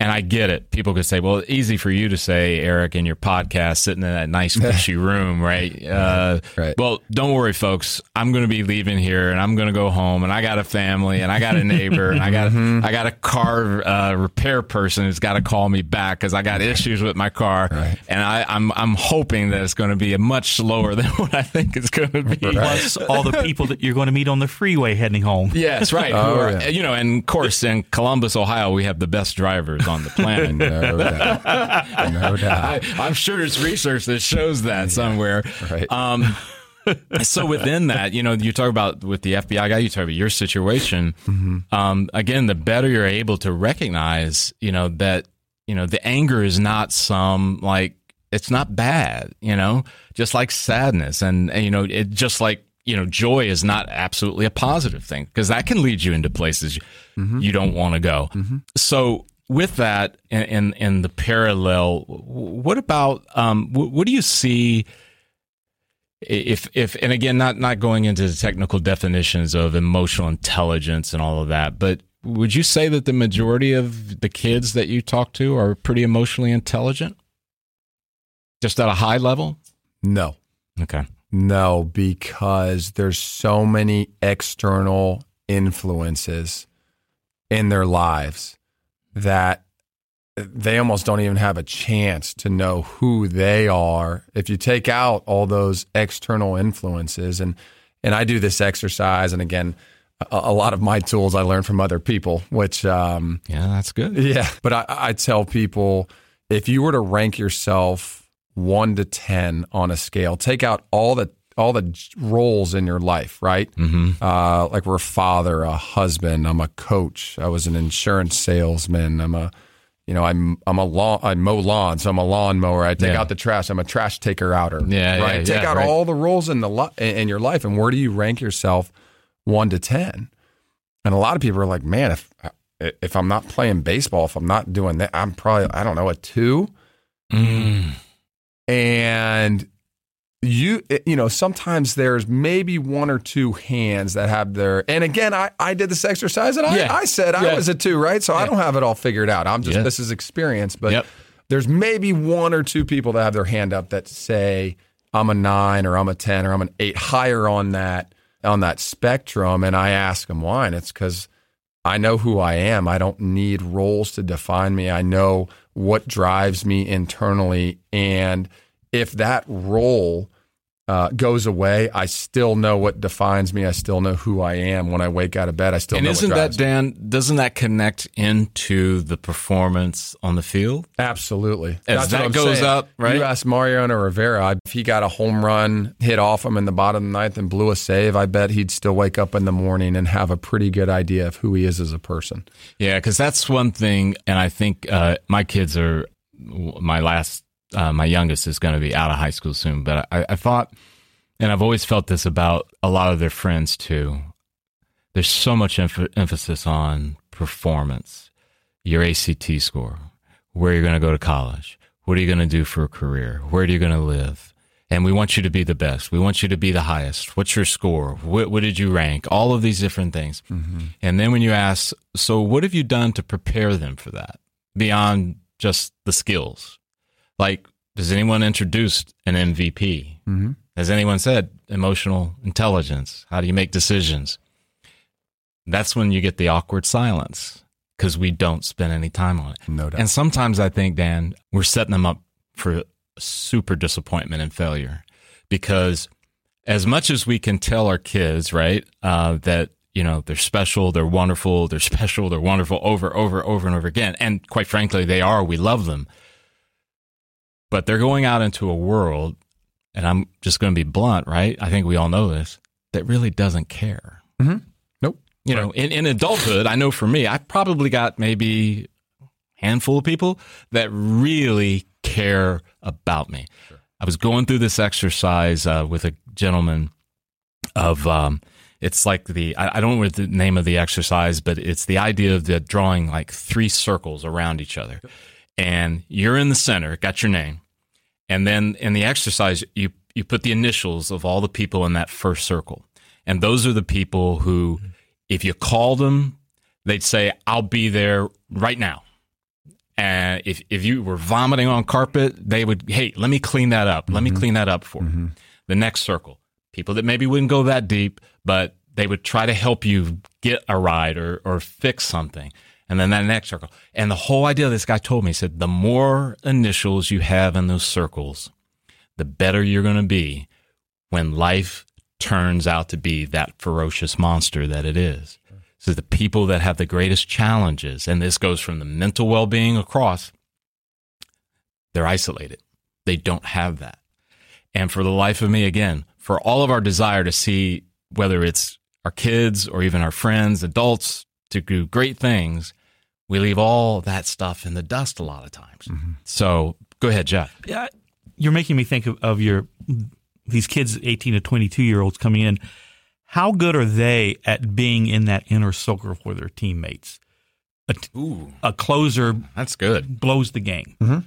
[SPEAKER 1] And I get it. People could say, "Well, easy for you to say, Eric, in your podcast, sitting in that nice, cushy room, right?" Uh,
[SPEAKER 4] Right.
[SPEAKER 1] Well, don't worry, folks. I'm going to be leaving here, and I'm going to go home, and I got a family, and I got a neighbor, and I got I got a car uh, repair person who's got to call me back because I got issues with my car,
[SPEAKER 4] Right.
[SPEAKER 1] and I, I'm I'm hoping that it's going to be a much slower than what I think it's going to be.
[SPEAKER 3] Plus all the people that you're going to meet on the freeway heading home.
[SPEAKER 1] Yes, right.
[SPEAKER 4] Oh,
[SPEAKER 1] are-
[SPEAKER 4] yeah.
[SPEAKER 1] You know, and of course, in Columbus, Ohio, we have the best drivers on the planet.
[SPEAKER 4] no doubt no doubt
[SPEAKER 1] I, I'm sure there's research that shows that somewhere.
[SPEAKER 4] Right.
[SPEAKER 1] Um, so within that, you know, you talk about with the FBI guy, you talk about your situation. Um, again, the better you're able to recognize, you know, that you know the anger is not some like it's not bad, you know, just like sadness and, and you know, it just like you know, joy is not absolutely a positive thing because that can lead you into places you don't want to go. So with that and in, in the parallel, what about um, what, what do you see? If if and again, not not going into the technical definitions of emotional intelligence and all of that, but would you say that the majority of the kids that you talk to are pretty emotionally intelligent, just at a high level?
[SPEAKER 4] no
[SPEAKER 1] Okay.
[SPEAKER 4] No, because there's so many external influences in their lives that they almost don't even have a chance to know who they are if you take out all those external influences and and I do this exercise and again a, a lot of my tools I learn from other people which um
[SPEAKER 1] Yeah, that's good.
[SPEAKER 4] yeah. But I, I tell people if you were to rank yourself one to ten on a scale, take out all the all the roles in your life, right? Mm-hmm. Uh, like we're a father, a husband. I'm a coach. I was an insurance salesman. I'm a, you know, I'm I'm a lawn. I mow lawns. So I'm a lawnmower. I take
[SPEAKER 1] Yeah.
[SPEAKER 4] out the trash. I'm a trash taker outer.
[SPEAKER 1] Yeah, yeah,
[SPEAKER 4] right. take
[SPEAKER 1] yeah,
[SPEAKER 4] out
[SPEAKER 1] right.
[SPEAKER 4] all the roles in the li- in in your life, and where do you rank yourself one to ten? And a lot of people are like, man, if if I'm not playing baseball, if I'm not doing that, I'm probably I don't know a two.
[SPEAKER 1] Mm.
[SPEAKER 4] And you eh, you know sometimes there's maybe one or two hands that have their and again I I did this exercise and I,
[SPEAKER 1] Yeah.
[SPEAKER 4] I said I was a two right so I don't have it all figured out I'm just
[SPEAKER 1] Yeah.
[SPEAKER 4] this is experience but
[SPEAKER 1] Yep.
[SPEAKER 4] there's maybe one or two people that have their hand up that say I'm a nine or I'm a ten or I'm an eight higher on that on that spectrum, and I ask them why, and it's because I know who I am. I don't need roles to define me. I know what drives me internally, and if that role uh, goes away, I still know what defines me. I still know who I am when I wake out of bed. I still
[SPEAKER 1] and
[SPEAKER 4] know.
[SPEAKER 1] isn't that. Dan? Doesn't that connect into the performance on the field?
[SPEAKER 4] Absolutely.
[SPEAKER 1] As
[SPEAKER 4] That's
[SPEAKER 1] that goes
[SPEAKER 4] saying.
[SPEAKER 1] up, right?
[SPEAKER 4] You ask Mariano Rivera if he got a home run hit off him in the bottom of the ninth and blew a save. I bet he'd still wake up in the morning and have a pretty good idea of who he is as a person.
[SPEAKER 1] Yeah, because that's one thing, and I think uh, my kids are my last. Uh, my youngest is going to be out of high school soon, but I, I thought, and I've always felt this about a lot of their friends too. There's so much emph- emphasis on performance, your ACT score, where you're going to go to college, what are you going to do for a career, where are you going to live, and we want you to be the best. We want you to be the highest. What's your score? What, what did you rank? All of these different things. And then when you ask, so what have you done to prepare them for that beyond just the skills? Like, does anyone introduced an MVP?
[SPEAKER 4] Mm-hmm.
[SPEAKER 1] Has anyone said emotional intelligence? How do you make decisions? That's when you get the awkward silence because we don't spend any time on it.
[SPEAKER 4] No doubt.
[SPEAKER 1] And sometimes I think, Dan, we're setting them up for super disappointment and failure because as much as we can tell our kids, right, uh, that, you know, they're special, they're wonderful, they're special, they're wonderful over, over, over and over again. And quite frankly, they are. We love them. But they're going out into a world, and I'm just going to be blunt, right? I think we all know this, that really doesn't care.
[SPEAKER 4] Mm-hmm. Nope.
[SPEAKER 1] You know, in, in adulthood, I know for me, I probably got maybe a handful of people that really care about me. I was going through this exercise uh, with a gentleman of, um, it's like the, I, I don't know the name of the exercise, but it's the idea of the drawing like three circles around each other. And you're in the center, got your name. And then in the exercise, you, you put the initials of all the people in that first circle. And those are the people who, if you called them, they'd say, I'll be there right now. And if, if you were vomiting on carpet, they would, hey, let me clean that up. Let me mm-hmm. clean that up for you. Mm-hmm. The next circle, people that maybe wouldn't go that deep, but they would try to help you get a ride or, or fix something. And then that next circle. And the whole idea this guy told me, he said, the more initials you have in those circles, the better you're going to be when life turns out to be that ferocious monster that it is. So the people that have the greatest challenges, and this goes from the mental well being across, they're isolated. They don't have that. And for the life of me, again, for all of our desire to see whether it's our kids or even our friends, adults, to do great things, we leave all that stuff in the dust a lot of times. Mm-hmm. So go ahead, Jeff.
[SPEAKER 3] Yeah, you're making me think of, of your these kids, 18 to 22 year olds coming in. How good are they at being in that inner circle for their teammates? A,
[SPEAKER 1] Ooh,
[SPEAKER 3] a closer
[SPEAKER 1] that's good.
[SPEAKER 3] blows the game. Mm-hmm.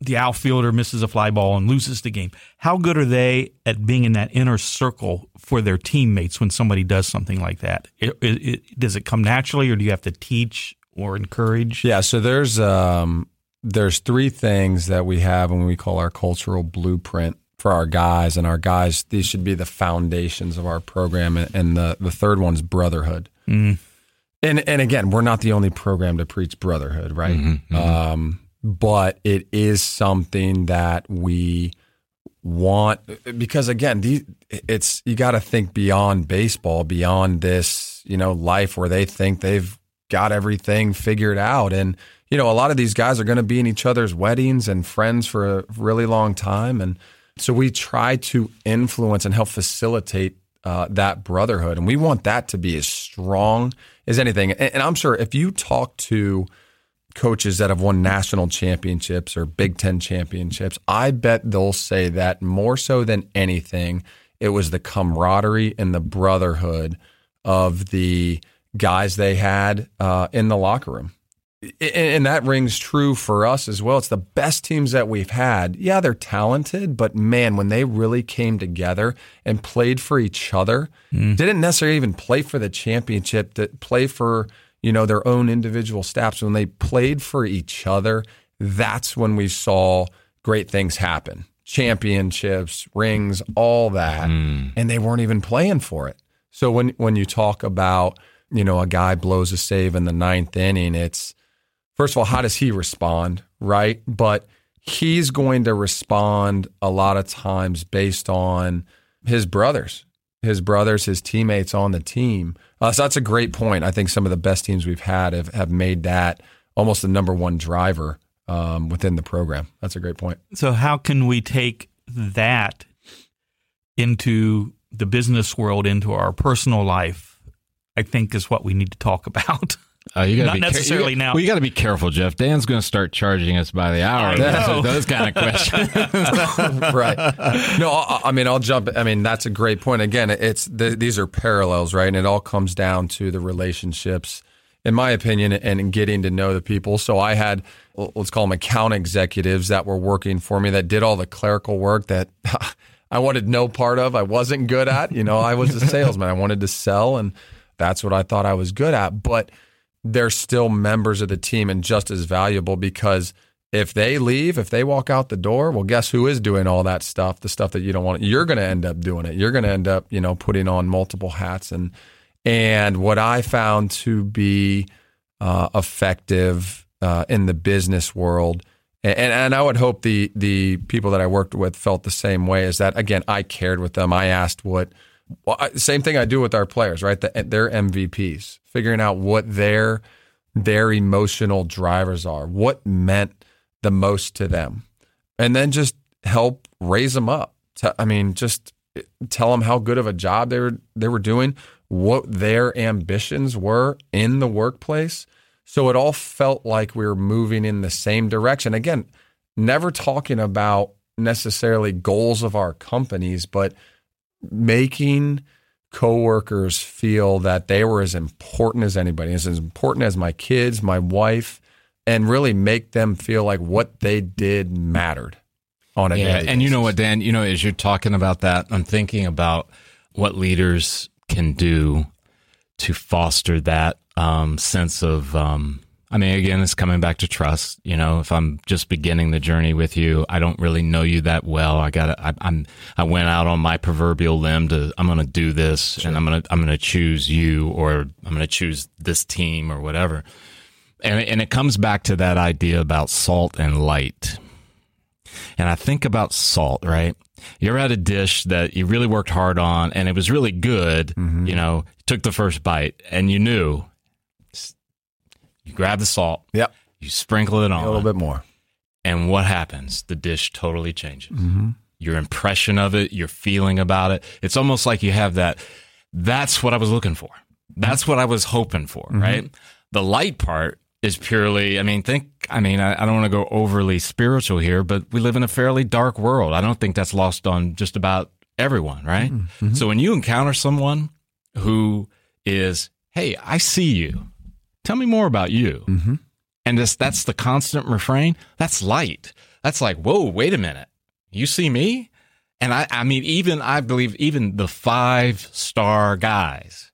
[SPEAKER 3] The outfielder misses a fly ball and loses the game. How good are they at being in that inner circle for their teammates when somebody does something like that? It, it, it, does it come naturally, or do you have to teach or encourage?
[SPEAKER 4] Yeah, so there's um, there's three things that we have when we call our cultural blueprint for our guys, and our guys these should be the foundations of our program, and, and the the third one's brotherhood. And and again, we're not the only program to preach brotherhood, right? Um, but it is something that we want because again, these, it's you got to think beyond baseball, beyond this, you know, life where they think they've got everything figured out, and you know, a lot of these guys are going to be in each other's weddings and friends for a really long time, and so we try to influence and help facilitate uh, that brotherhood, and we want that to be as strong as anything. And, and I'm sure if you talk to coaches that have won national championships or Big Ten championships, I bet they'll say that more so than anything, it was the camaraderie and the brotherhood of the guys they had uh, in the locker room. And- And that rings true for us as well. It's the best teams that we've had. Yeah, they're talented, but man, when they really came together and played for each other, didn't necessarily even play for the championship, that play for you know their own individual staffs. When they played for each other, that's when we saw great things happen. Championships, rings, all that, mm. and they weren't even playing for it. So when when you talk about you know a guy blows a save in the ninth inning, it's first of all how does he respond, right? But he's going to respond a lot of times based on his brothers, his brothers, his teammates on the team. Uh, so that's a great point. I think some of the best teams we've had have, have made that almost the number one driver um, within the program. That's a great point.
[SPEAKER 3] So, how can we take that into the business world, into our personal life? I think is what we need to talk about.
[SPEAKER 1] Uh, you gotta
[SPEAKER 3] Not
[SPEAKER 1] be
[SPEAKER 3] necessarily
[SPEAKER 1] you-
[SPEAKER 3] now.
[SPEAKER 1] Well, you got to be careful, Jeff. Dan's going to start charging us by the hour.
[SPEAKER 3] I know.
[SPEAKER 1] So those kind of questions.
[SPEAKER 4] right. No, I, I mean, I'll jump. I mean, that's a great point. Again, it's the, these are parallels, right? And it all comes down to the relationships, in my opinion, and getting to know the people. So I had, let's call them account executives that were working for me that did all the clerical work that I wanted no part of. I wasn't good at. You know, I was a salesman. I wanted to sell, and that's what I thought I was good at. But they're still members of the team and just as valuable because if they leave, if they walk out the door, well, guess who is doing all that stuff? The stuff that you don't want. You're going to end up doing it. You're going to end up, you know, putting on multiple hats. And and what I found to be uh, effective uh, in the business world, and, and I would hope the the people that I worked with felt the same way. Is that again, I cared with them. I asked what. Well, I- same thing I do with our players, right? The, they're MVPs, figuring out what their their emotional drivers are, what meant the most to them, and then just help raise them up. I mean, just tell them how good of a job they were they were doing, what their ambitions were in the workplace. So it all felt like we were moving in the same direction. Again, never talking about necessarily goals of our companies, but making coworkers feel that they were as important as anybody, as important as my kids, my wife, and really make them feel like what they did mattered on a
[SPEAKER 1] Yeah, and you know what, Dan? You know, as you're talking about that, I'm thinking about what leaders can do to foster that um, sense of. Um, I mean, again, it's coming back to trust. You know, if I'm just beginning the journey with you, I don't really know you that well. I got to I'm I went out on my proverbial limb to I'm going to do this, and I'm going to I'm going to choose you, or I'm going to choose this team, or whatever. And and it comes back to that idea about salt and light. And I think about salt, right? You ever had a dish that you really worked hard on and it was really good, mm-hmm. you know, took the first bite and you knew you grab the salt,
[SPEAKER 4] Yep.
[SPEAKER 1] you sprinkle it on.
[SPEAKER 4] A little bit more.
[SPEAKER 1] and what happens? The dish totally changes. Mm-hmm. Your impression of it, your feeling about it. It's almost like you have that. That's what I was looking for. That's what I was hoping for, mm-hmm. right? The light part is purely, I mean, think, I mean, I, I don't want to go overly spiritual here, but we live in a fairly dark world. I don't think that's lost on just about everyone, right? Mm-hmm. So when you encounter someone who is, hey, I see you, tell me more about you. Mm-hmm. And this, that's the constant refrain. That's light. That's like, whoa, wait a minute. You see me? And I, I mean, even, I believe even the five star guys,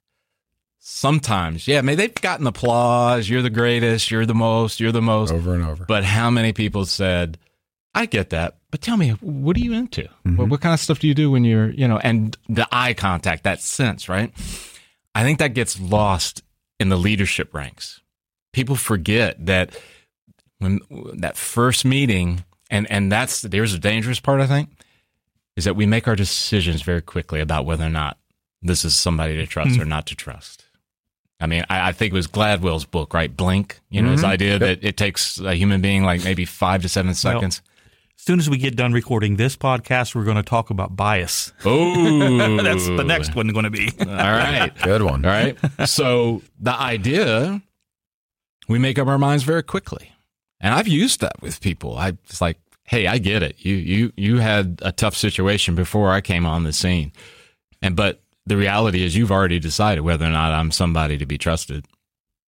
[SPEAKER 1] sometimes, yeah, I mean, they've gotten applause. You're the greatest. You're the most. You're the most.
[SPEAKER 4] Over and over.
[SPEAKER 1] But how many people said, I get that, but tell me, what are you into? What, mm-hmm. what kind of stuff do you do when you're, you know, and the eye contact, that sense, right? I think that gets lost in the leadership ranks. People forget that when that first meeting, and, and that's, there's a dangerous part, I think, is that we make our decisions very quickly about whether or not this is somebody to trust hmm. or not to trust. I mean, I, I think it was Gladwell's book, right? Blink, you know, his mm-hmm. idea that it takes a human being like maybe five to seven seconds.
[SPEAKER 3] As soon as we get done recording this podcast, we're going to talk about bias.
[SPEAKER 1] Oh,
[SPEAKER 3] That's the next one going to be.
[SPEAKER 1] All right.
[SPEAKER 4] Good one.
[SPEAKER 1] All right. So the idea, we make up our minds very quickly, and I've used that with people. I it's like, hey, I get it. You you you had a tough situation before I came on the scene, and but the reality is you've already decided whether or not I'm somebody to be trusted.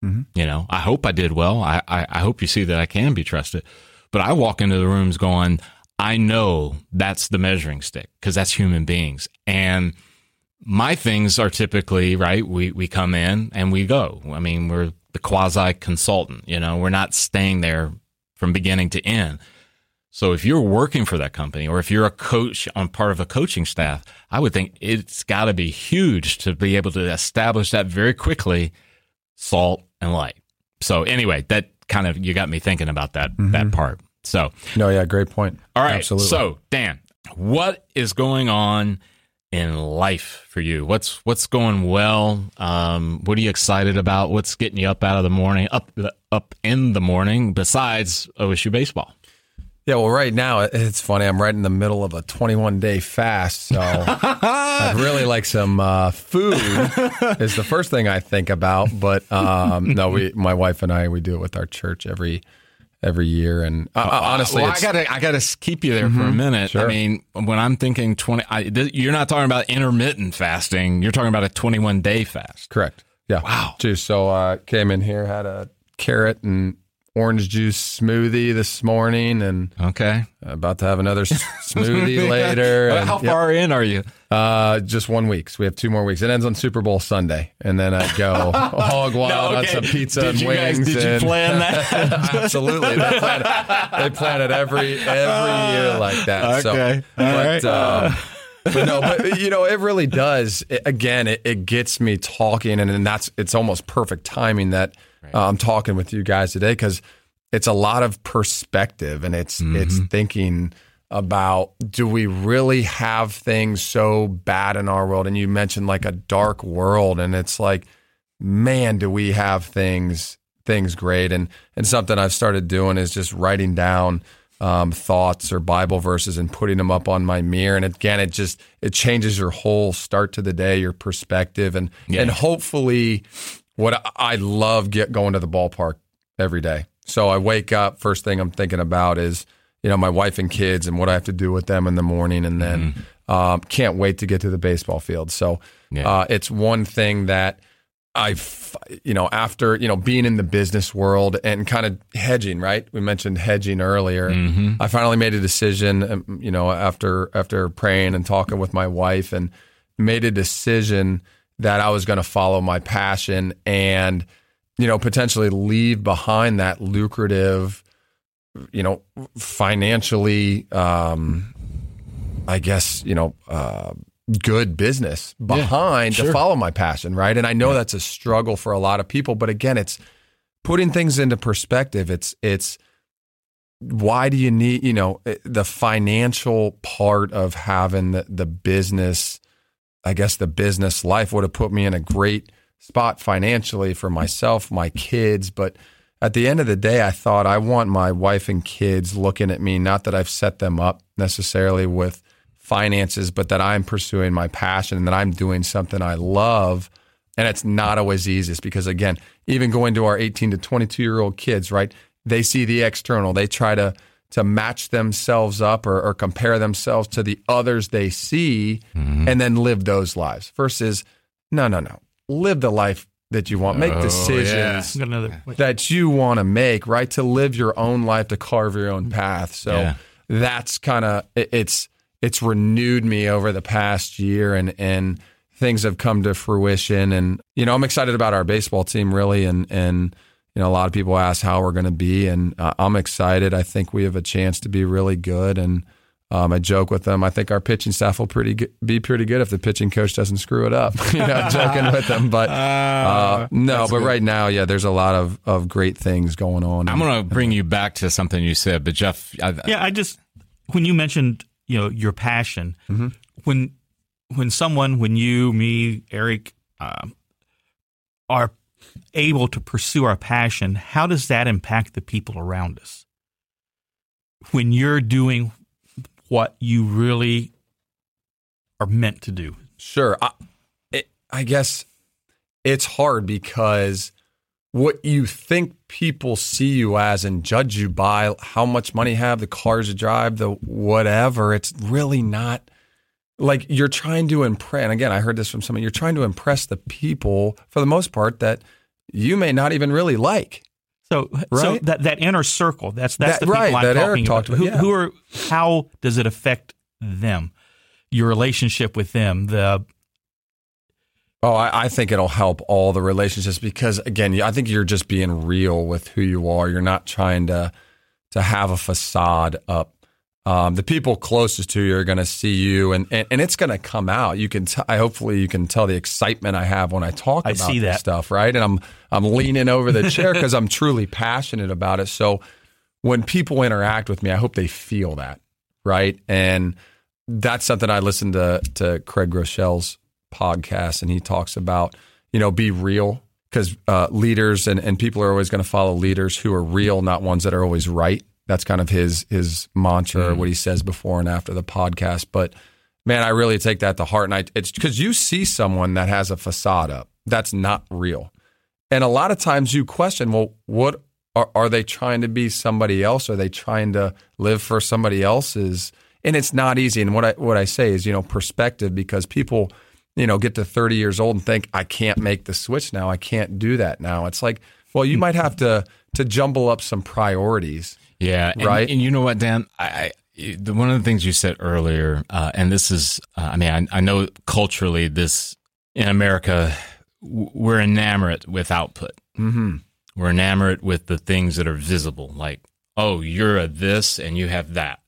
[SPEAKER 1] Mm-hmm. You know, I hope I did well. I, I I hope you see that I can be trusted. But I walk into the rooms going, I know that's the measuring stick because that's human beings and my things are typically right. We we come in and we go. I mean, we're the quasi consultant. You know, we're not staying there from beginning to end. So if you're working for that company or if you're a coach on part of a coaching staff, I would think it's got to be huge to be able to establish that very quickly, salt and light. So anyway, that kind of you got me thinking about that mm-hmm. that part. So
[SPEAKER 4] no, yeah, great point.
[SPEAKER 1] All right, Absolutely. so Dan, what is going on in life for you? What's what's going well? Um, what are you excited about? What's getting you up out of the morning, up up in the morning? Besides OSU baseball.
[SPEAKER 4] Yeah, well, right now it's funny. I'm right in the middle of a 21 day fast, so I'd really like some uh, food. is the first thing I think about. But um, no, we, my wife and I, we do it with our church every every year. And uh, uh honestly,
[SPEAKER 1] well, I gotta I gotta keep you there mm-hmm, for a mm-hmm. minute. Sure. I mean, when I'm thinking 20, I, th- you're not talking about intermittent fasting. You're talking about a 21 day fast.
[SPEAKER 4] Correct. Yeah.
[SPEAKER 1] Wow.
[SPEAKER 4] Geez, so uh, came in here, had a carrot and orange juice smoothie this morning, and
[SPEAKER 1] okay,
[SPEAKER 4] about to have another smoothie later.
[SPEAKER 1] And, How far yep. in are you?
[SPEAKER 4] Uh, just one week. So we have two more weeks. It ends on Super Bowl Sunday, and then I go hog wild no, okay. on some pizza
[SPEAKER 1] did
[SPEAKER 4] and wings.
[SPEAKER 1] Guys, did
[SPEAKER 4] and,
[SPEAKER 1] you plan that?
[SPEAKER 4] absolutely, they plan, it, they plan it every every year like that.
[SPEAKER 1] Okay,
[SPEAKER 4] so, All but, right. um, but no, but you know, it really does. It, again, it, it, gets me talking, and, and that's it's almost perfect timing that right. I'm talking with you guys today because it's a lot of perspective and it's mm-hmm. it's thinking about do we really have things so bad in our world? And you mentioned like a dark world, and it's like, man, do we have things things great? And and something I've started doing is just writing down um, thoughts or Bible verses and putting them up on my mirror. And again, it just it changes your whole start to the day, your perspective, and yeah. and hopefully, what I love get going to the ballpark every day. So I wake up, first thing I'm thinking about is you know my wife and kids and what I have to do with them in the morning, and then mm-hmm. um, can't wait to get to the baseball field. So yeah. uh, it's one thing that I've, you know, after, you know, being in the business world and kind of hedging, right? We mentioned hedging earlier. Mm-hmm. I finally made a decision, um, you know, after, after praying and talking with my wife and made a decision that I was going to follow my passion and, you know, potentially leave behind that lucrative, you know, financially, um, I guess, you know, uh, good business behind yeah, sure. to follow my passion, right? And I know yeah. that's a struggle for a lot of people, but again, it's putting things into perspective. It's it's why do you need, you know, eh, the financial part of having the, the business, I guess the business life would have put me in a great spot financially for myself, my kids, but at the end of the day, I thought I want my wife and kids looking at me, not that I've set them up necessarily with finances, but that I'm pursuing my passion and that I'm doing something I love. And it's not always easiest because, again, even going to our 18 to 22 year old kids, right? They see the external. They try to to match themselves up or, or compare themselves to the others they see, mm-hmm. and then live those lives. Versus, no, no, no, live the life that you want. Make oh, decisions yeah. that you want to make. Right to live your own life, to carve your own path. So yeah. that's kind of it, it's it's renewed me over the past year and and things have come to fruition and you know I'm excited about our baseball team really and and you know a lot of people ask how we're going to be and uh, I'm excited I think we have a chance to be really good and um, I joke with them. I think our pitching staff will pretty good, be pretty good if the pitching coach doesn't screw it up. you know, joking with them, but uh, uh no. But good. right now, yeah, there's a lot of, of great things going on.
[SPEAKER 1] I'm going to bring you back to something you said, but Jeff,
[SPEAKER 3] I, yeah, I just when you mentioned you know your passion mm-hmm. when when someone when you me Eric uh, are able to pursue our passion how does that impact the people around us when you're doing what you really are meant to do
[SPEAKER 4] sure I, it, I guess it's hard because what you think people see you as and judge you by how much money you have, the cars you drive, the whatever. It's really not like you're trying to impress. And again, I heard this from someone. You're trying to impress the people for the most part that you may not even really like.
[SPEAKER 3] So, right? so that that inner circle. That's that's that, the people right, I'm talking about. about. Who, yeah. who are? How does it affect them? Your relationship with them, the
[SPEAKER 4] Oh, I, I, think it'll help all the relationships because again, I think you're just being real with who you are. You're not trying to to have a facade up. Um, the people closest to you are going to see you, and, and, and it's going to come out. You can, t- I hopefully, you can tell the excitement I have when I talk
[SPEAKER 3] I
[SPEAKER 4] about
[SPEAKER 3] see
[SPEAKER 4] this
[SPEAKER 3] that.
[SPEAKER 4] stuff, right? And I'm I'm leaning over the chair because I'm truly passionate about it. So when people interact with me, I hope they feel that, right? And that's something I listened to to Craig Groeschel's podcast, and he talks about, you know, be real because uh, leaders and, and people are always going to follow leaders who are real, not ones that are always right. That's kind of his his mantra, mm. what he says before and after the podcast. But man, I really take that to heart, and I it's because you see someone that has a facade up that's not real, and a lot of times you question, well, what are, are they trying to be somebody else? Are they trying to live for somebody else's? And it's not easy. And what I what I say is, you know, perspective because people, you know, get to 30 years old and think I can't make the switch now. I can't do that now. It's like, well, you hmm. might have to to jumble up some priorities.
[SPEAKER 1] Yeah, and,
[SPEAKER 4] Right?
[SPEAKER 1] And you know what, Dan? I, I the, one of the things you said earlier, uh, and this is, uh, I mean, I, I know culturally, this in America, we're enamored with output.
[SPEAKER 4] Mm-hmm.
[SPEAKER 1] We're enamored with the things that are visible, like, oh, you're a this and you have that.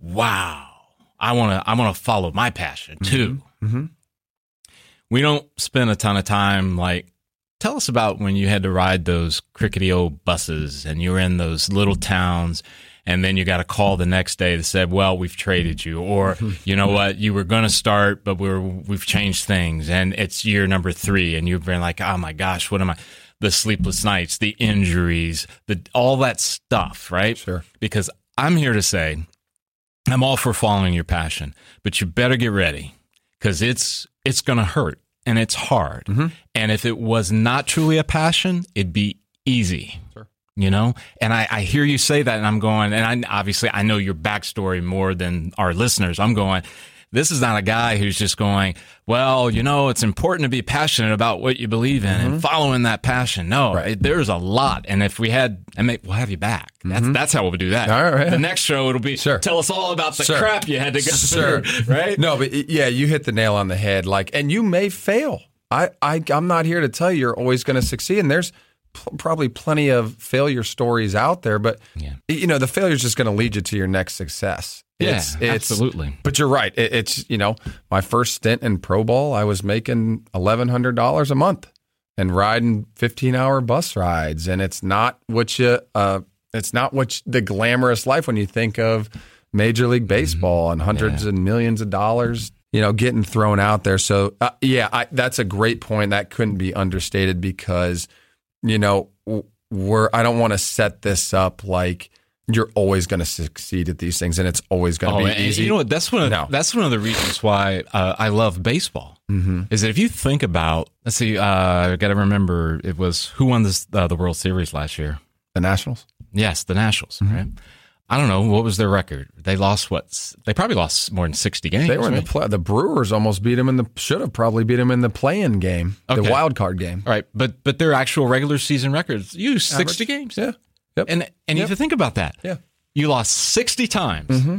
[SPEAKER 1] Wow, I want to, I want to follow my passion too.
[SPEAKER 4] Mhm.
[SPEAKER 1] We don't spend a ton of time like. Tell us about when you had to ride those crickety old buses and you were in those little towns and then you got a call the next day that said, "Well, we've traded you," or you know what, you were going to start, but we're we've changed things, and it's year number three, and you've been like, "Oh my gosh, what am I?" The sleepless nights, the injuries, the all that stuff, right?
[SPEAKER 4] Sure.
[SPEAKER 1] Because I'm here to say, I'm all for following your passion, but you better get ready because it's it's going to hurt and it's hard. Mm-hmm. And if it was not truly a passion, it'd be easy.
[SPEAKER 4] Sure.
[SPEAKER 1] You know, and I, I hear you say that, and I'm going, and I obviously I know your backstory more than our listeners. I'm going, this is not a guy who's just going, well, you know, it's important to be passionate about what you believe in and mm-hmm. following that passion. No,
[SPEAKER 4] Right.
[SPEAKER 1] it- there's a lot, and if we had, I may, we'll have you back. That's mm-hmm. that's how we'll do that.
[SPEAKER 4] All right.
[SPEAKER 1] The next show it'll be
[SPEAKER 4] Sure.
[SPEAKER 1] tell us all about the
[SPEAKER 4] Sure.
[SPEAKER 1] crap you had to go
[SPEAKER 4] Sure.
[SPEAKER 1] through, right?
[SPEAKER 4] No, but yeah, you hit the nail on the head. Like, and you may fail. I, I I'm not here to tell you you're always going to succeed. And there's pl- probably plenty of failure stories out there, but
[SPEAKER 1] Yeah.
[SPEAKER 4] you know the failure is just going to lead you to your next success.
[SPEAKER 1] Yeah,
[SPEAKER 4] It's- it's-
[SPEAKER 1] absolutely.
[SPEAKER 4] But you're right. It, it's you know my first stint in pro ball, I was making eleven hundred dollars a month and riding fifteen hour bus rides, and it's not what you uh, it's not what you- the glamorous life when you think of Major League Baseball and hundreds and millions of dollars. You know, getting thrown out there. So, uh, yeah, I, that's a great point. That couldn't be understated because, you know, we're. I don't want to set this up like you're always going to succeed at these things and it's always going to
[SPEAKER 1] Oh,
[SPEAKER 4] be easy.
[SPEAKER 1] you know what? That's one of
[SPEAKER 4] No.
[SPEAKER 1] that's one of the reasons why uh, I love baseball. Mm-hmm. Is that if you think about, let's see, uh, I got to remember it was who won this uh, the World Series last year.
[SPEAKER 4] the Nationals.
[SPEAKER 1] Yes, the Nationals.
[SPEAKER 4] Mm-hmm.
[SPEAKER 1] Right. I don't know what was their record. They lost what? They probably lost more than sixty games.
[SPEAKER 4] They were in
[SPEAKER 1] right?
[SPEAKER 4] the play. The Brewers almost beat them in the. Should have probably beat them in the play-in game, the wild card game.
[SPEAKER 1] All right, but but their actual regular season records, you sixty games.
[SPEAKER 4] Yeah. Yep.
[SPEAKER 1] And and you have to think about that.
[SPEAKER 4] Yeah.
[SPEAKER 1] You lost 60 times.
[SPEAKER 4] Mm-hmm.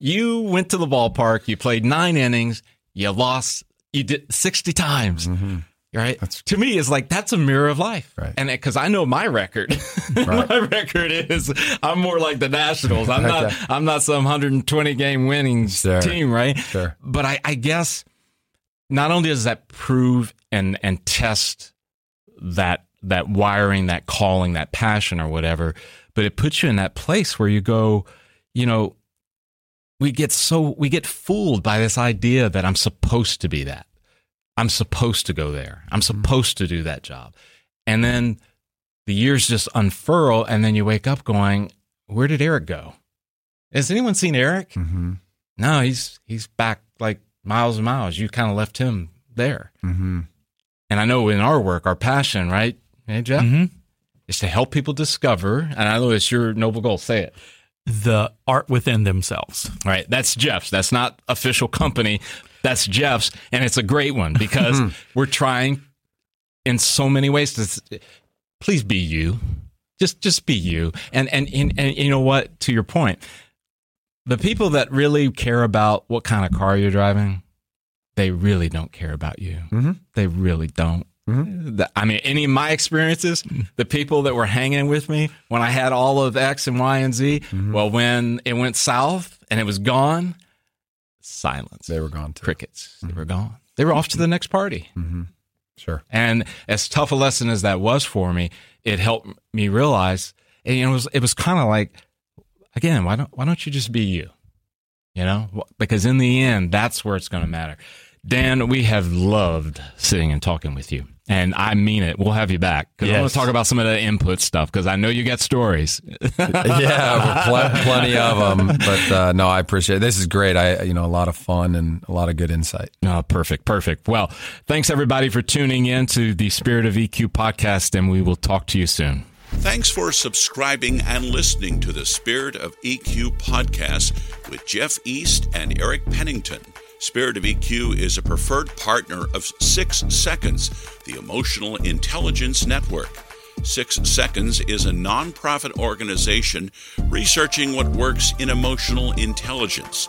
[SPEAKER 1] You went to the ballpark, you played 9 innings, you lost you did 60 times. Right? to me it's like that's a mirror of life.
[SPEAKER 4] Right.
[SPEAKER 1] And cuz I know my record. my record is I'm more like the Nationals. I'm not
[SPEAKER 4] Okay.
[SPEAKER 1] I'm not some 120 game winning
[SPEAKER 4] Sure.
[SPEAKER 1] team, right?
[SPEAKER 4] Sure.
[SPEAKER 1] But I, I guess not only does that prove and and test that that wiring, that calling, that passion or whatever, but it puts you in that place where you go, you know, we get so we get fooled by this idea that I'm supposed to be that. I'm supposed to go there. I'm supposed to do that job. And then the years just unfurl and then you wake up going, where did Eric go? Has anyone seen Eric?
[SPEAKER 4] Mm-hmm.
[SPEAKER 1] No, he's he's back like miles and miles. You kind of left him there.
[SPEAKER 4] Mm-hmm.
[SPEAKER 1] And I know in our work, our passion, right? Hey, Jeff,
[SPEAKER 3] hmm
[SPEAKER 1] is to help people discover. And I know it's your noble goal. Say it.
[SPEAKER 3] The art within themselves.
[SPEAKER 1] All right. That's Jeff's. That's not official company. That's Jeff's. And it's a great one because we're trying in so many ways to please be you. Just just be you. And and, and and you know what? To your point, the people that really care about what kind of car you're driving, they really don't care about you.
[SPEAKER 4] Mhm.
[SPEAKER 1] They really don't. Mm-hmm. The- I mean, any of my experiences, the people that were hanging with me when I had all of X and Y and Z, mm-hmm. well, when it went south and it was gone, silence,
[SPEAKER 4] They were gone too.
[SPEAKER 1] crickets, they mm-hmm. were gone. They were off to the next party.
[SPEAKER 4] Sure.
[SPEAKER 1] And as tough a lesson as that was for me, it helped me realize, and it was, it was kind of like, again, why don't, why don't you just be you? You know, because in the end, that's where it's going to matter. Dan, we have loved sitting and talking with you. And I mean it. We'll have you back because I want to talk about some of the input stuff because I know you got stories.
[SPEAKER 4] yeah, pl- plenty of them. But uh, no, I appreciate it. This is great. I, you know, a lot of fun and a lot of good insight.
[SPEAKER 1] Oh, perfect, perfect. Well, thanks everybody for tuning in to the Spirit of EQ podcast, and we will talk to you soon.
[SPEAKER 2] Thanks for subscribing and listening to the Spirit of EQ podcast with Jeff East and Eric Pennington. Spirit of EQ is a preferred partner of Six Seconds, the Emotional Intelligence Network. Six Seconds is a nonprofit organization researching what works in emotional intelligence.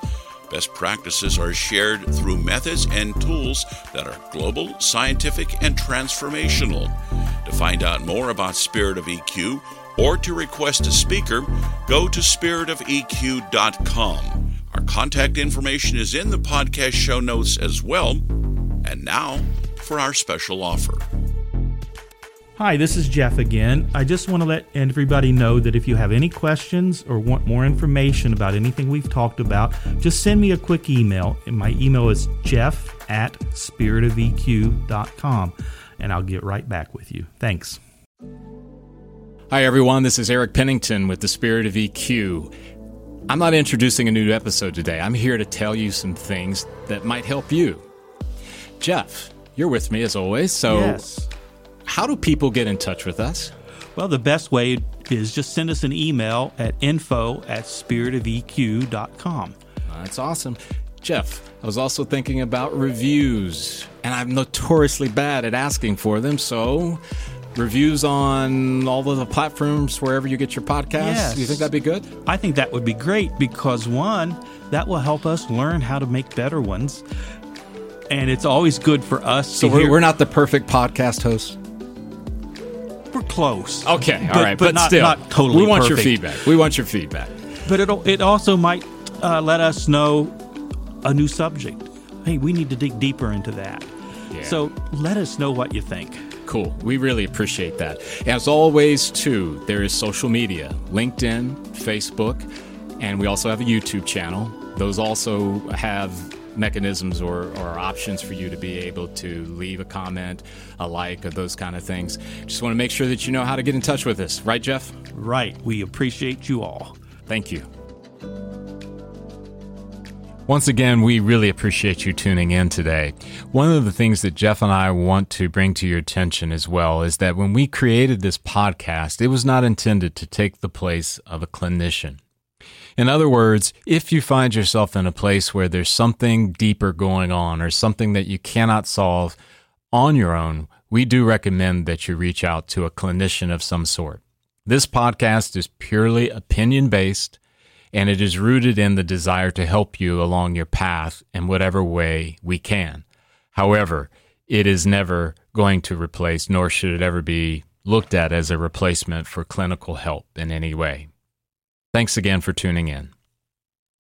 [SPEAKER 2] Best practices are shared through methods and tools that are global, scientific, and transformational. To find out more about Spirit of EQ or to request a speaker, go to spiritofeq.com. Our contact information is in the podcast show notes as well. And now for our special offer.
[SPEAKER 3] Hi, this is Jeff again. I just want to let everybody know that if you have any questions or want more information about anything we've talked about, just send me a quick email. And my email is jeff at spiritofeq.com, and I'll get right back with you. Thanks.
[SPEAKER 1] Hi, everyone. This is Eric Pennington with the Spirit of EQ. I'm not introducing a new episode today. I'm here to tell you some things that might help you. Jeff, you're with me as always. So,
[SPEAKER 3] yes.
[SPEAKER 1] how do people get in touch with us?
[SPEAKER 3] Well, the best way is just send us an email at info at spiritofeq.com.
[SPEAKER 1] That's awesome. Jeff, I was also thinking about reviews, and I'm notoriously bad at asking for them. So, reviews on all of the platforms wherever you get your podcasts.
[SPEAKER 3] Yes.
[SPEAKER 1] You think that'd be good?
[SPEAKER 3] I think that would be great because one, that will help us learn how to make better ones. And it's always good for us
[SPEAKER 1] So,
[SPEAKER 3] to
[SPEAKER 1] we're, we're not the perfect podcast hosts.
[SPEAKER 3] we're close.
[SPEAKER 1] Okay, all
[SPEAKER 3] But-
[SPEAKER 1] right,
[SPEAKER 3] but
[SPEAKER 1] but,
[SPEAKER 3] not-
[SPEAKER 1] still,
[SPEAKER 3] not totally
[SPEAKER 1] we want your feedback. We want your feedback.
[SPEAKER 3] But it it also might uh, let us know a new subject. Hey, we need to dig deeper into that.
[SPEAKER 1] Yeah.
[SPEAKER 3] So let us know what you think.
[SPEAKER 1] Cool. We really appreciate that. As always, too, there is social media LinkedIn, Facebook, and we also have a YouTube channel. Those also have mechanisms or, or options for you to be able to leave a comment, a like, or those kind of things. Just want to make sure that you know how to get in touch with us. Right, Jeff?
[SPEAKER 3] Right. We appreciate you all.
[SPEAKER 1] Thank you. Once again, we really appreciate you tuning in today. One of the things that Jeff and I want to bring to your attention as well is that when we created this podcast, it was not intended to take the place of a clinician. In other words, if you find yourself in a place where there's something deeper going on or something that you cannot solve on your own, we do recommend that you reach out to a clinician of some sort. This podcast is purely opinion based and it is rooted in the desire to help you along your path in whatever way we can. However, it is never going to replace, nor should it ever be looked at as a replacement for clinical help in any way. Thanks again for tuning in.